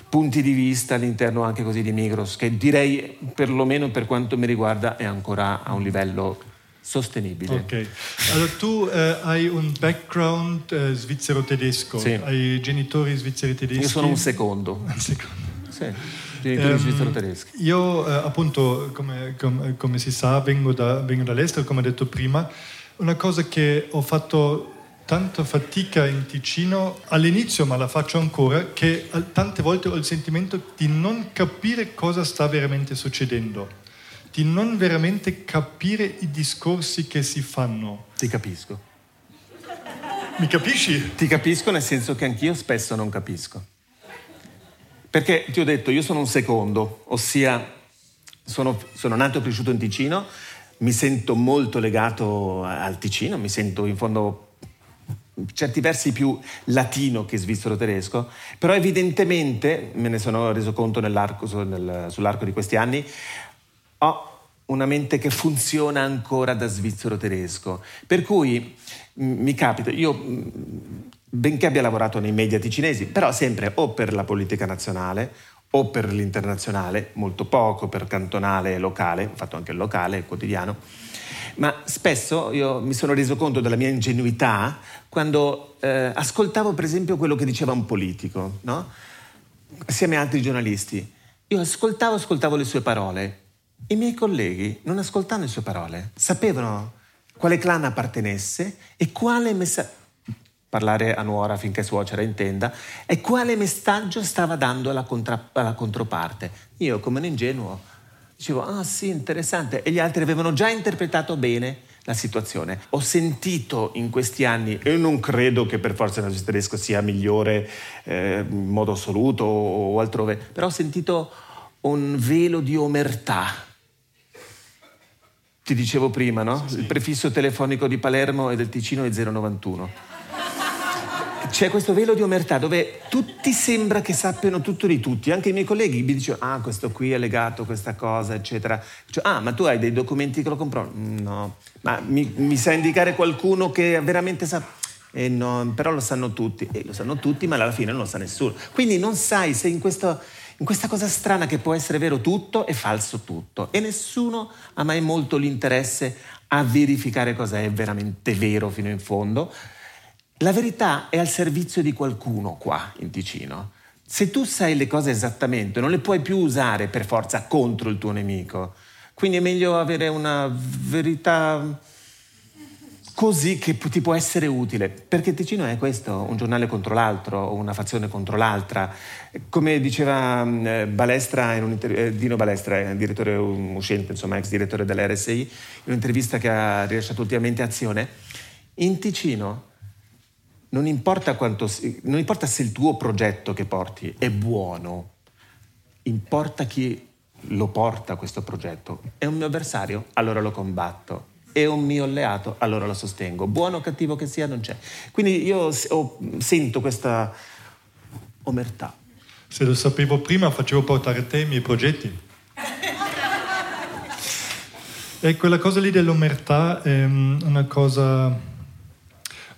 punti di vista all'interno anche così di Migros, che direi, perlomeno per quanto mi riguarda, è ancora a un livello sostenibile. Ok, allora tu eh, hai un background eh, svizzero-tedesco, Sì. hai genitori svizzeri tedeschi. Io sono un secondo. (laughs) Un secondo. Sì, tedeschi. Io eh, appunto, come, com- come si sa, vengo, da- vengo dall'estero, come ho detto prima. Una cosa che ho fatto tanta fatica in Ticino all'inizio, ma la faccio ancora, che tante volte ho il sentimento di non capire cosa sta veramente succedendo, di non veramente capire i discorsi che si fanno. Ti capisco. Mi capisci? Ti capisco nel senso che anch'io spesso non capisco. Perché ti ho detto, io sono un secondo, ossia sono, sono nato e cresciuto in Ticino, mi sento molto legato al Ticino, mi sento in fondo certi versi più latino che svizzero-tedesco, però evidentemente, me ne sono reso conto nel- sull'arco di questi anni, ho una mente che funziona ancora da svizzero-tedesco. Per cui mh, mi capita, io mh, benché abbia lavorato nei media ticinesi, però sempre o per la politica nazionale o per l'internazionale, molto poco per cantonale e locale, ho fatto anche il locale, il quotidiano, ma spesso io mi sono reso conto della mia ingenuità quando eh, ascoltavo per esempio quello che diceva un politico, no? assieme a altri giornalisti. Io ascoltavo, ascoltavo le sue parole. I miei colleghi non ascoltavano le sue parole, sapevano quale clan appartenesse e quale messaggio, parlare a nuora finché suocera intenda, e quale messaggio stava dando alla, contra- alla controparte. Io, come un ingenuo, dicevo, ah sì, interessante, e gli altri avevano già interpretato bene la situazione. Ho sentito in questi anni, e non credo che per forza il tedesco sia migliore eh, in modo assoluto o, o altrove, però ho sentito un velo di omertà. Ti dicevo prima, no? Il prefisso telefonico di Palermo e del Ticino è 091. C'è questo velo di omertà dove tutti sembra che sappiano tutto di tutti, anche i miei colleghi mi dicono ah questo qui è legato a questa cosa eccetera, Dico, ah ma tu hai dei documenti che lo comprano? No, ma mi, mi sa indicare qualcuno che veramente sa? Eh no, però lo sanno tutti, e lo sanno tutti ma alla fine non lo sa nessuno, quindi non sai se in, questo, in questa cosa strana che può essere vero tutto e falso tutto e nessuno ha mai molto l'interesse a verificare cosa è veramente vero fino in fondo. La verità è al servizio di qualcuno qua in Ticino. Se tu sai le cose esattamente, non le puoi più usare per forza contro il tuo nemico. Quindi è meglio avere una verità così che ti può essere utile. Perché Ticino è questo, un giornale contro l'altro, una fazione contro l'altra. Come diceva eh, Balestra, in un'inter- eh, Dino Balestra, eh, direttore uscente, insomma, ex direttore dell'RSI, in un'intervista che ha rilasciato ultimamente Azione, in Ticino non importa, quanto, non importa se il tuo progetto che porti è buono, importa chi lo porta questo progetto. È un mio avversario? Allora lo combatto. È un mio alleato? Allora lo sostengo. Buono o cattivo che sia, non c'è. Quindi io ho- sento questa omertà. Se lo sapevo prima facevo portare a te i miei progetti. (laughs) E quella cosa lì dell'omertà è mm, una cosa,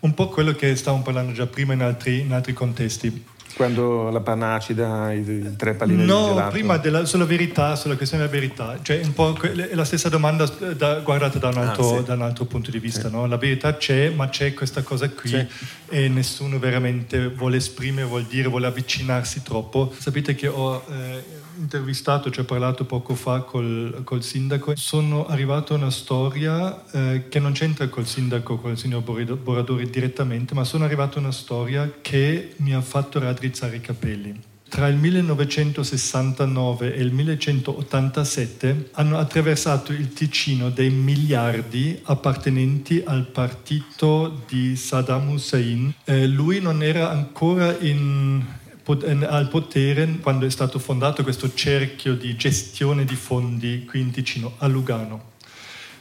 un po' quello che stavamo parlando già prima in altri, in altri contesti. Quando la panacida, i, i tre palline no, di gelato. prima della, sulla verità, sulla questione della verità. Cioè, un po' è la stessa domanda da, guardata da un altro, Ah, sì. da un altro punto di vista. No? La verità c'è, ma c'è questa cosa qui Sì. e nessuno veramente vuole esprimere, vuol dire, vuole avvicinarsi troppo. Sapete che ho eh, intervistato, cioè parlato poco fa col, col sindaco. Sono arrivato a una storia eh, che non c'entra col sindaco, col signor Borido- Boradori direttamente, ma sono arrivato a una storia che mi ha fatto raddrizzare i capelli. Tra il 1969 e il 1987 hanno attraversato il Ticino dei miliardi appartenenti al partito di Saddam Hussein. Eh, lui non era ancora in- eh, al potere quando è stato fondato questo cerchio di gestione di fondi qui in Ticino, a Lugano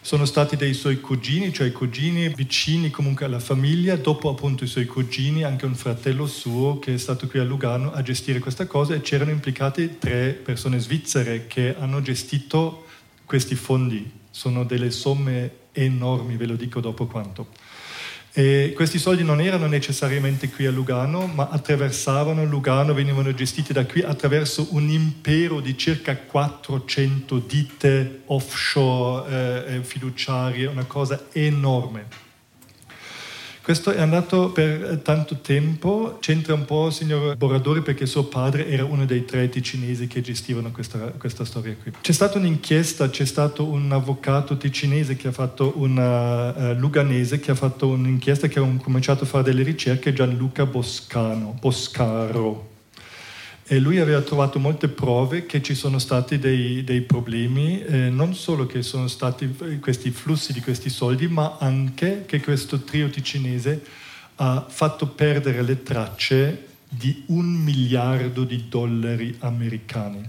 sono stati dei suoi cugini, cioè cugini vicini comunque alla famiglia, dopo appunto i suoi cugini, anche un fratello suo che è stato qui a Lugano a gestire questa cosa e c'erano implicate tre persone svizzere che hanno gestito questi fondi. Sono delle somme enormi, ve lo dico dopo quanto. E questi soldi non erano necessariamente qui a Lugano, ma attraversavano Lugano, venivano gestiti da qui attraverso un impero di circa 400 ditte offshore eh, eh, fiduciarie, una cosa enorme. Questo è andato per tanto tempo, c'entra un po' il signor Boradori perché suo padre era uno dei tre ticinesi che gestivano questa, questa storia qui. C'è stata un'inchiesta, c'è stato un avvocato ticinese che ha fatto una eh, luganese che ha fatto un'inchiesta che ha cominciato a fare delle ricerche, Gianluca Boscano, Boscaro. E lui aveva trovato molte prove che ci sono stati dei, dei problemi, eh, non solo che sono stati questi flussi di questi soldi, ma anche che questo trio ticinese ha fatto perdere le tracce di un miliardo di dollari americani.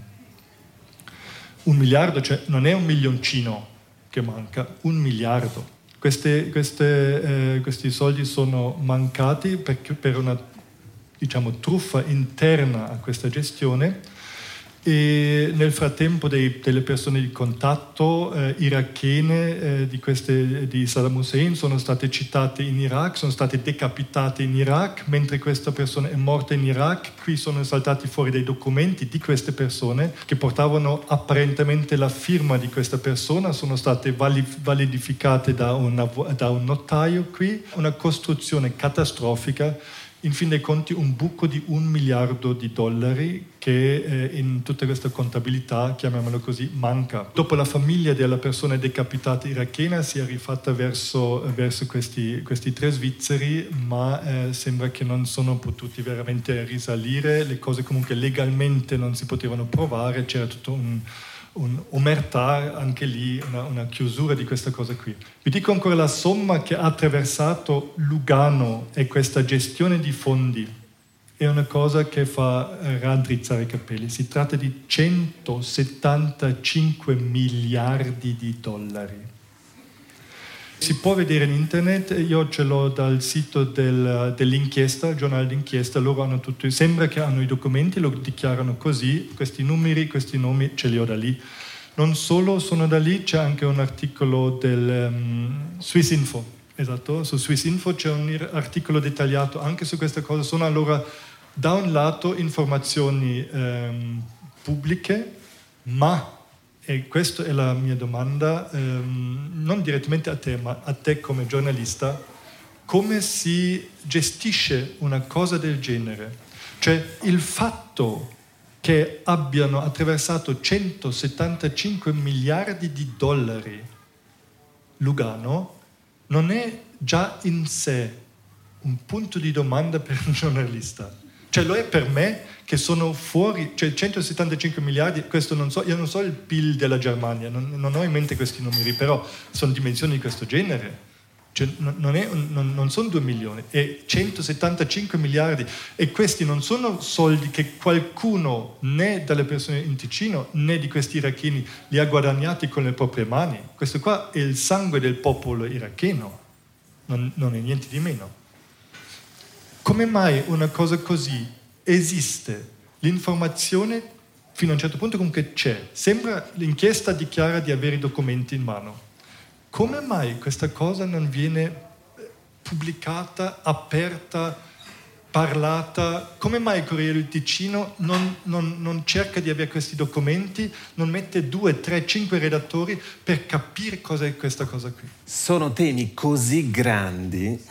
Un miliardo, cioè non è un milioncino che manca, un miliardo. Queste- queste, eh, questi soldi sono mancati perché- per una diciamo, truffa interna a questa gestione e nel frattempo dei- delle persone di contatto eh, irachene eh, di, queste, di Saddam Hussein sono state citate in Iraq, sono state decapitate in Iraq, mentre questa persona è morta in Iraq, qui sono saltati fuori dei documenti di queste persone che portavano apparentemente la firma di questa persona, sono state vali- validificate da un, avvo- da un notaio qui, una costruzione catastrofica in fin dei conti un buco di un miliardo di dollari che eh, in tutta questa contabilità, chiamiamolo così, manca. Dopo la famiglia della persona decapitata irachena si è rifatta verso, verso questi, questi tre svizzeri, ma eh, sembra che non sono potuti veramente risalire, le cose comunque legalmente non si potevano provare, c'era tutto un, un omertà anche lì, una, una chiusura di questa cosa qui. Vi dico ancora la somma che ha attraversato Lugano e questa gestione di fondi è una cosa che fa eh, raddrizzare i capelli. Si tratta di 175 miliardi di dollari. Si può vedere in internet, io ce l'ho dal sito del- dell'inchiesta, giornale d'inchiesta, loro hanno tutti, sembra che hanno i documenti, lo dichiarano così, questi numeri, questi nomi ce li ho da lì. Non solo sono da lì, c'è anche un articolo del um, Swiss Info, esatto, su Swiss Info c'è un articolo dettagliato anche su questa cosa. Sono allora da un lato informazioni ehm, pubbliche, ma e questa è la mia domanda, ehm, non direttamente a te, ma a te come giornalista, come si gestisce una cosa del genere? Cioè il fatto che abbiano attraversato 175 miliardi di dollari Lugano non è già in sé un punto di domanda per un (laughs) giornalista. Cioè lo è per me che sono fuori, cioè 175 miliardi, questo non so, io non so il PIL della Germania, non, non ho in mente questi numeri, però sono dimensioni di questo genere. Cioè, non, è non- non sono 2 milioni, è 175 miliardi e questi non sono soldi che qualcuno né dalle persone in Ticino né di questi iracheni li ha guadagnati con le proprie mani. Questo qua è il sangue del popolo iracheno, non, non è niente di meno. Come mai una cosa così esiste? L'informazione fino a un certo punto comunque c'è. Sembra l'inchiesta dichiara di avere i documenti in mano. Come mai questa cosa non viene eh, pubblicata, aperta parlata, come mai Corriere del Ticino non, non, non, cerca di avere questi documenti, non mette due, tre, cinque redattori per capire cosa è questa cosa qui? Sono temi così grandi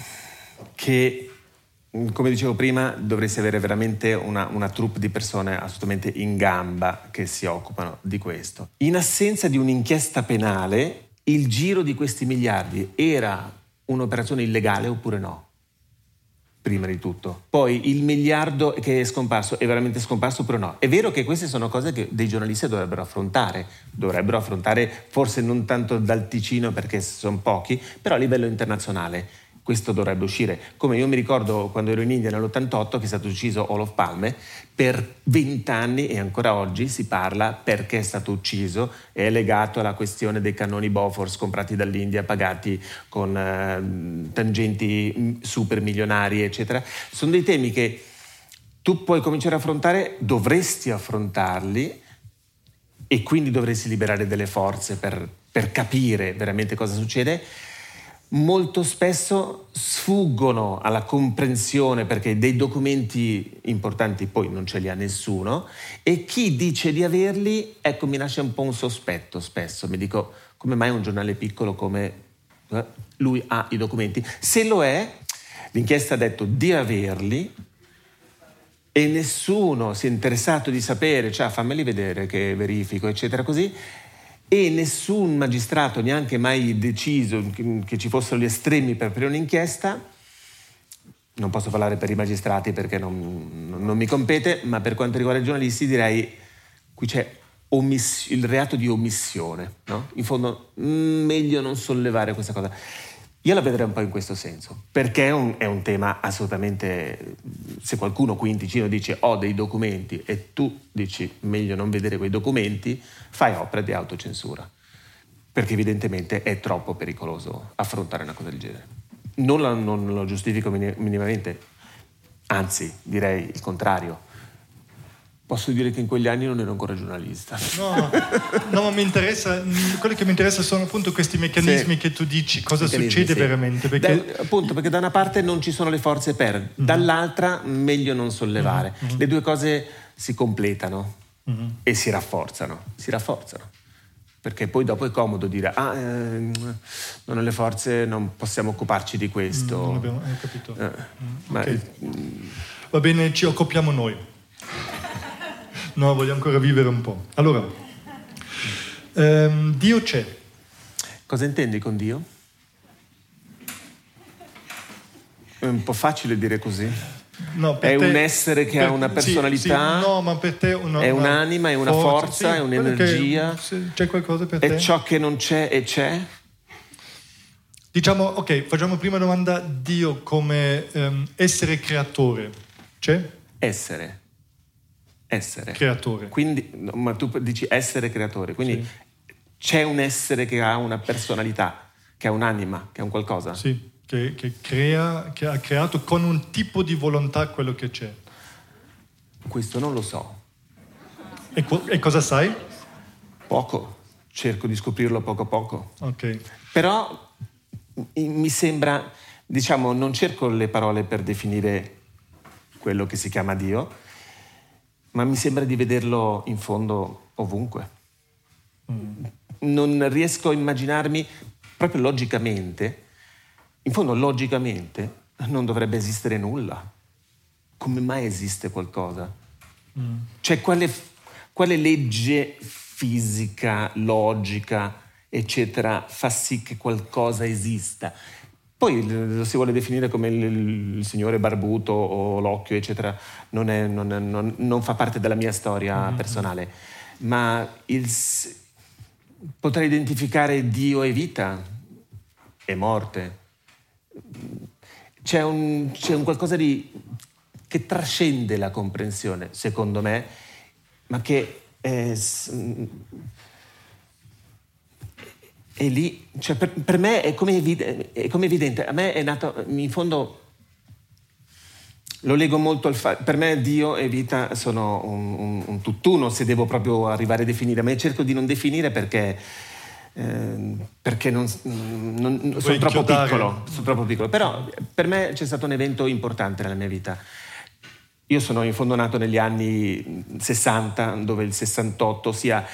che, come dicevo prima, dovresti avere veramente una, una troupe di persone assolutamente in gamba che si occupano di questo. In assenza di un'inchiesta penale, il giro di questi miliardi era un'operazione illegale oppure no? prima di tutto. Poi il miliardo che è scomparso è veramente scomparso oppure no? È vero che queste sono cose che dei giornalisti dovrebbero affrontare, dovrebbero affrontare forse non tanto dal Ticino perché sono pochi, però a livello internazionale questo dovrebbe uscire. Come io mi ricordo quando ero in India nell'88 che è stato ucciso Olof Palme, per vent'anni e ancora oggi si parla perché è stato ucciso, è legato alla questione dei cannoni Bofors comprati dall'India, pagati con eh, tangenti super milionari, eccetera. Sono dei temi che tu puoi cominciare a affrontare, dovresti affrontarli e quindi dovresti liberare delle forze per, per capire veramente cosa succede molto spesso sfuggono alla comprensione perché dei documenti importanti poi non ce li ha nessuno e chi dice di averli, ecco, mi lascia un po' un sospetto spesso. Mi dico, come mai un giornale piccolo come eh, lui ha i documenti? Se lo è, l'inchiesta ha detto di averli e nessuno si è interessato di sapere, cioè fammeli vedere che verifico, eccetera, così e nessun magistrato neanche mai deciso che ci fossero gli estremi per aprire un'inchiesta. Non posso parlare per i magistrati perché non, non mi compete, ma per quanto riguarda i giornalisti direi qui c'è omiss- il reato di omissione. No? In fondo mm, meglio non sollevare questa cosa. Io la vedrei un po' in questo senso, perché è un, è un, tema assolutamente... Se qualcuno qui in Ticino dice ho dei documenti e tu dici meglio non vedere quei documenti, fai opera di autocensura, perché evidentemente è troppo pericoloso affrontare una cosa del genere. Non, la, non lo giustifico minimamente, anzi direi il contrario Posso dire che in quegli anni non ero ancora giornalista. No, no ma mi interessa, quello che mi interessa sono appunto questi meccanismi sì. che tu dici, cosa succede sì. veramente. Perché... Da, appunto, perché da una parte non ci sono le forze per, mm-hmm. dall'altra meglio non sollevare. Mm-hmm. Le due cose si completano mm-hmm. e si rafforzano, si rafforzano. Perché poi dopo è comodo dire, ah, eh, non ho le forze, non possiamo occuparci di questo. Mm, non abbiamo capito. Eh, mm, okay. ma, Va bene, ci occupiamo noi. No, voglio ancora vivere un po'. Allora, ehm, Dio c'è. Cosa intendi con Dio? È un po' facile dire così. No, è te, un essere che per, ha una personalità, sì, sì, no, ma per te una, è un'anima, è una forza, forza sì, è un'energia. c'è qualcosa per è te? È ciò che non c'è e c'è? Diciamo, ok, facciamo prima domanda, Dio come um, essere creatore, c'è? Essere. Essere. Creatore. Quindi, ma tu dici essere creatore, quindi sì. c'è un essere che ha una personalità, che ha un'anima, che ha un qualcosa. Sì, che, che, crea, che ha creato con un tipo di volontà quello che c'è. Questo non lo so. E, e cosa sai? Poco, cerco di scoprirlo poco a poco. Ok. Però mi sembra, diciamo, non cerco le parole per definire quello che si chiama Dio, ma mi sembra di vederlo in fondo ovunque. Mm. Non riesco a immaginarmi proprio logicamente, in fondo logicamente non dovrebbe esistere nulla. Come mai esiste qualcosa? Mm. Cioè quale, quale legge fisica, logica, eccetera, fa sì che qualcosa esista? Poi lo si vuole definire come il, il signore barbuto o l'occhio, eccetera, non, è, non, non, non fa parte della mia storia mm-hmm. personale, ma il, potrei identificare Dio e vita e morte. C'è un, c'è un qualcosa di, che trascende la comprensione, secondo me, ma che è, e lì, cioè per, per, me è come, evidente, è come, evidente, a me è nato, in fondo lo leggo molto al fatto, per me Dio e vita sono un, un, un, tutt'uno se devo proprio arrivare a definire, ma cerco di non definire perché, eh, perché non, non, sono, troppo piccolo, sono troppo piccolo, però per me c'è stato un evento importante nella mia vita. io sono in fondo nato negli anni 60, dove il 68 sia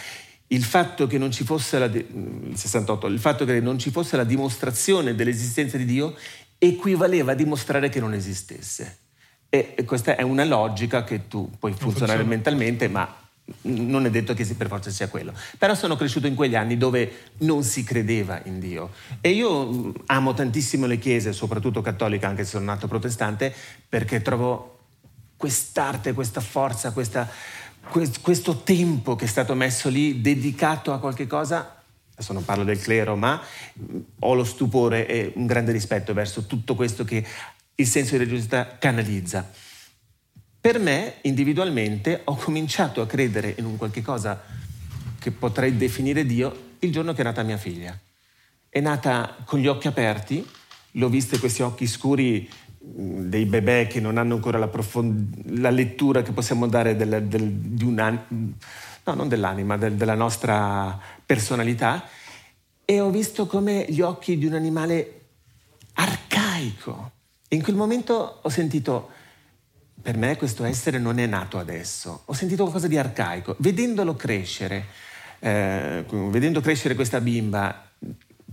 il fatto che non ci fosse la, il 68, il fatto che non ci fosse la dimostrazione dell'esistenza di Dio equivaleva a dimostrare che non esistesse. E questa è una logica che tu puoi funzionare mentalmente, ma non è detto che per forza sia quello. Però sono cresciuto in quegli anni dove non si credeva in Dio. E io amo tantissimo le chiese, soprattutto cattolica, anche se sono nato protestante, perché trovo quest'arte, questa forza, questa, questo tempo che è stato messo lì dedicato a qualche cosa adesso non parlo del clero, ma ho lo stupore e un grande rispetto verso tutto questo che il senso di religiosità canalizza. Per me, individualmente, ho cominciato a credere in un qualche cosa che potrei definire Dio il giorno che è nata mia figlia. È nata con gli occhi aperti, l'ho vista questi occhi scuri mm, dei bebè che non hanno ancora la, profond- la lettura che possiamo dare del, del, di un no, non dell'anima, del, della nostra personalità, e ho visto come gli occhi di un animale arcaico. E in quel momento ho sentito per me questo essere non è nato adesso. Ho sentito qualcosa di arcaico. Vedendolo crescere, eh, vedendo crescere questa bimba,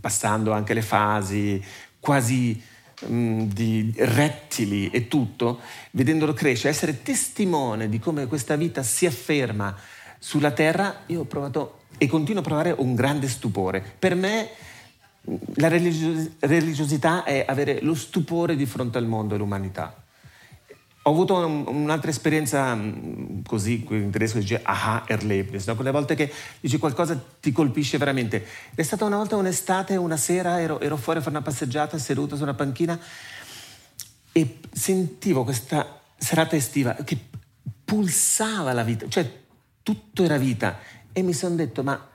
passando anche le fasi quasi mm, di rettili e tutto, vedendolo crescere, essere testimone di come questa vita si afferma sulla terra, io ho provato e continuo a provare un grande stupore. Per me la religiosità è avere lo stupore di fronte al mondo e all'umanità. Ho avuto un, un'altra esperienza mm, così, in tedesco si dice aha erlebnis, no? quelle volte che dici qualcosa ti colpisce veramente. È stata una volta un'estate, una sera, ero, ero fuori a fare una passeggiata, seduto su una panchina e sentivo questa serata estiva che pulsava la vita, cioè tutto era vita e mi sono detto ma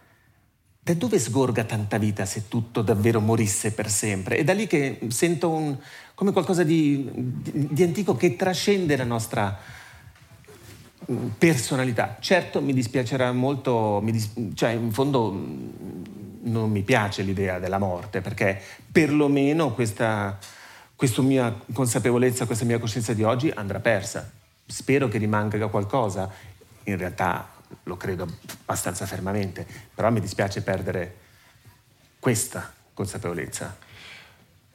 da dove sgorga tanta vita se tutto davvero morisse per sempre? E da lì che sento un, come qualcosa di, di, di antico che trascende la nostra mm, personalità. Certo mi dispiacerà molto, mi dis- cioè in fondo mm, non mi piace l'idea della morte perché perlomeno questa, questa mia consapevolezza, questa mia coscienza di oggi andrà persa. Spero che rimanga qualcosa. In realtà lo credo abbastanza fermamente, però mi dispiace perdere questa consapevolezza.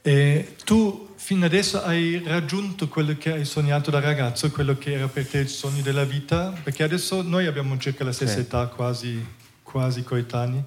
E tu fino adesso hai raggiunto quello che hai sognato da ragazzo, quello che era per te il sogno della vita, perché adesso noi abbiamo circa la stessa sì. età, quasi, quasi coetanei.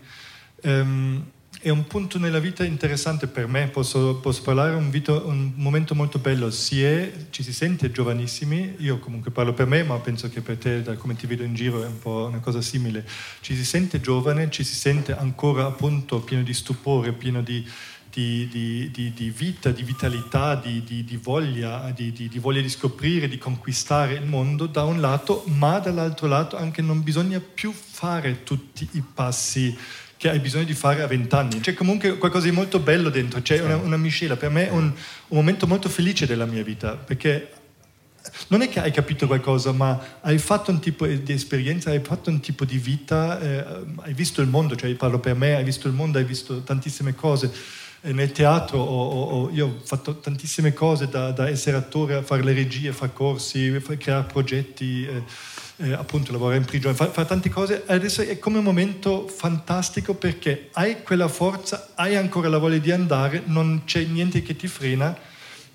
Um, è un punto nella vita interessante per me, posso, posso parlare, un, vito, un, momento molto bello, si è, ci si sente giovanissimi, io comunque parlo per me, ma penso che per te, da come ti vedo in giro, è un po' una cosa simile, ci si sente giovane, ci si sente ancora appunto pieno di stupore, pieno di, di, di, di vita, di vitalità, di, voglia, di voglia di scoprire, di conquistare il mondo da un lato, ma dall'altro lato anche non bisogna più fare tutti i passi che hai bisogno di fare a vent'anni. C'è comunque qualcosa di molto bello dentro, c'è una, una miscela. Per me è un, un, momento molto felice della mia vita, perché non è che hai capito qualcosa, ma hai fatto un tipo di esperienza, hai fatto un tipo di vita, eh, hai visto il mondo, cioè io parlo per me, hai visto il mondo, hai visto tantissime cose. E nel teatro ho, ho, io ho fatto tantissime cose, da, da, essere attore a fare le regie, fare corsi, creare progetti. Eh, eh, appunto lavorare in prigione, fare fa tante cose, adesso è come un momento fantastico perché hai quella forza, hai ancora la voglia di andare, non c'è niente che ti frena,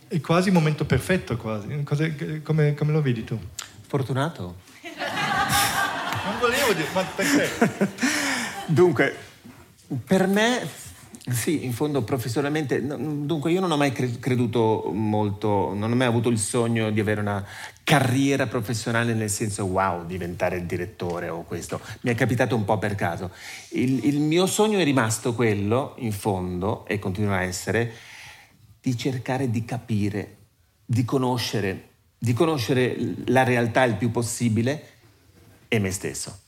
è quasi un momento perfetto, quasi. Cose, come, come, lo vedi tu? Fortunato. (laughs) non volevo dire, ma perché? Dunque, per me sì, in fondo professionalmente, dunque io non ho mai creduto molto, non ho mai avuto il sogno di avere una carriera professionale nel senso wow, diventare il direttore o questo, mi è capitato un po' per caso. Il, il mio sogno è rimasto quello, in fondo, e continua a essere, di cercare di capire, di conoscere, di conoscere la realtà il più possibile e me stesso.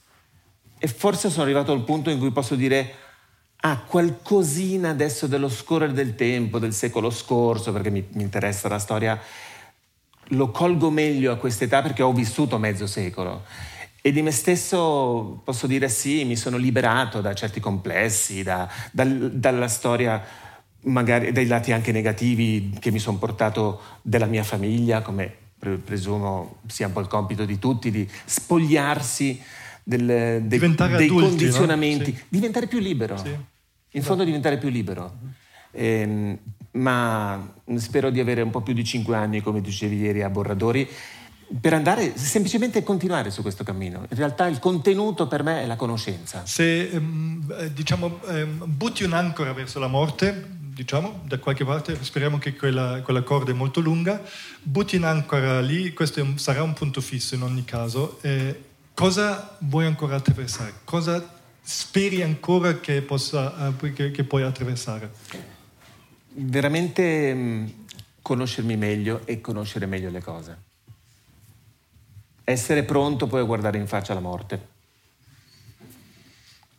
E forse sono arrivato al punto in cui posso dire ah, qualcosina adesso dello scorrere del tempo, del secolo scorso, perché mi, mi interessa la storia, lo colgo meglio a quest'età perché ho vissuto mezzo secolo. E di me stesso posso dire sì, mi sono liberato da certi complessi, da, da, dalla storia, magari dai lati anche negativi che mi sono portato della mia famiglia, come pre- presumo sia un po' il compito di tutti, di spogliarsi del- dei, Diventare dei adulti, condizionamenti, no? Sì. diventare più libero. Sì. In fondo diventare più libero. Ehm, ma spero di avere un po' più di cinque anni, come dicevi ieri a Borradori, per andare semplicemente continuare su questo cammino. In realtà il contenuto per me è la conoscenza. Se ehm, eh, diciamo, ehm, butti un'ancora verso la morte, diciamo, da qualche parte, speriamo che quella, quella corda è molto lunga, butti un'ancora lì, questo sarà un punto fisso in ogni caso. eh, cosa vuoi ancora attraversare? Cosa speri ancora che, possa, eh, che, che puoi attraversare? Veramente mh, conoscermi meglio e conoscere meglio le cose. Essere pronto poi a guardare in faccia la morte.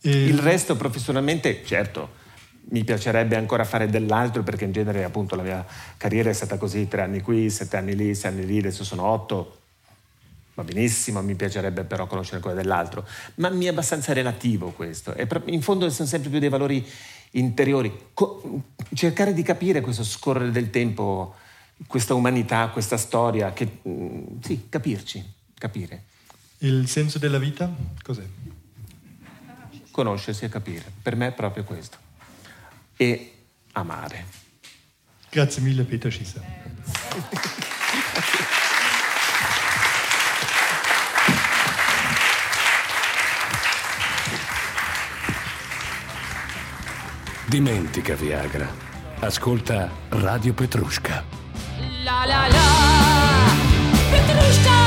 E- Il resto professionalmente, certo, mi piacerebbe ancora fare dell'altro perché in genere appunto la mia carriera è stata così, tre anni qui, sette anni lì, sei anni lì, adesso sono otto. Va benissimo, mi piacerebbe però conoscere ancora dell'altro, ma mi è abbastanza relativo questo. E in fondo sono sempre più dei valori interiori. Co- cercare di capire questo scorrere del tempo, questa umanità, questa storia, che, mm, sì, capirci, capire, Il senso della vita? Cos'è? conoscersi e capire. Per me è proprio questo. E amare. Grazie mille Peter Schisser. (laughs) Dimentica Viagra. Ascolta Radio Petrusca. La la la! Petrusca!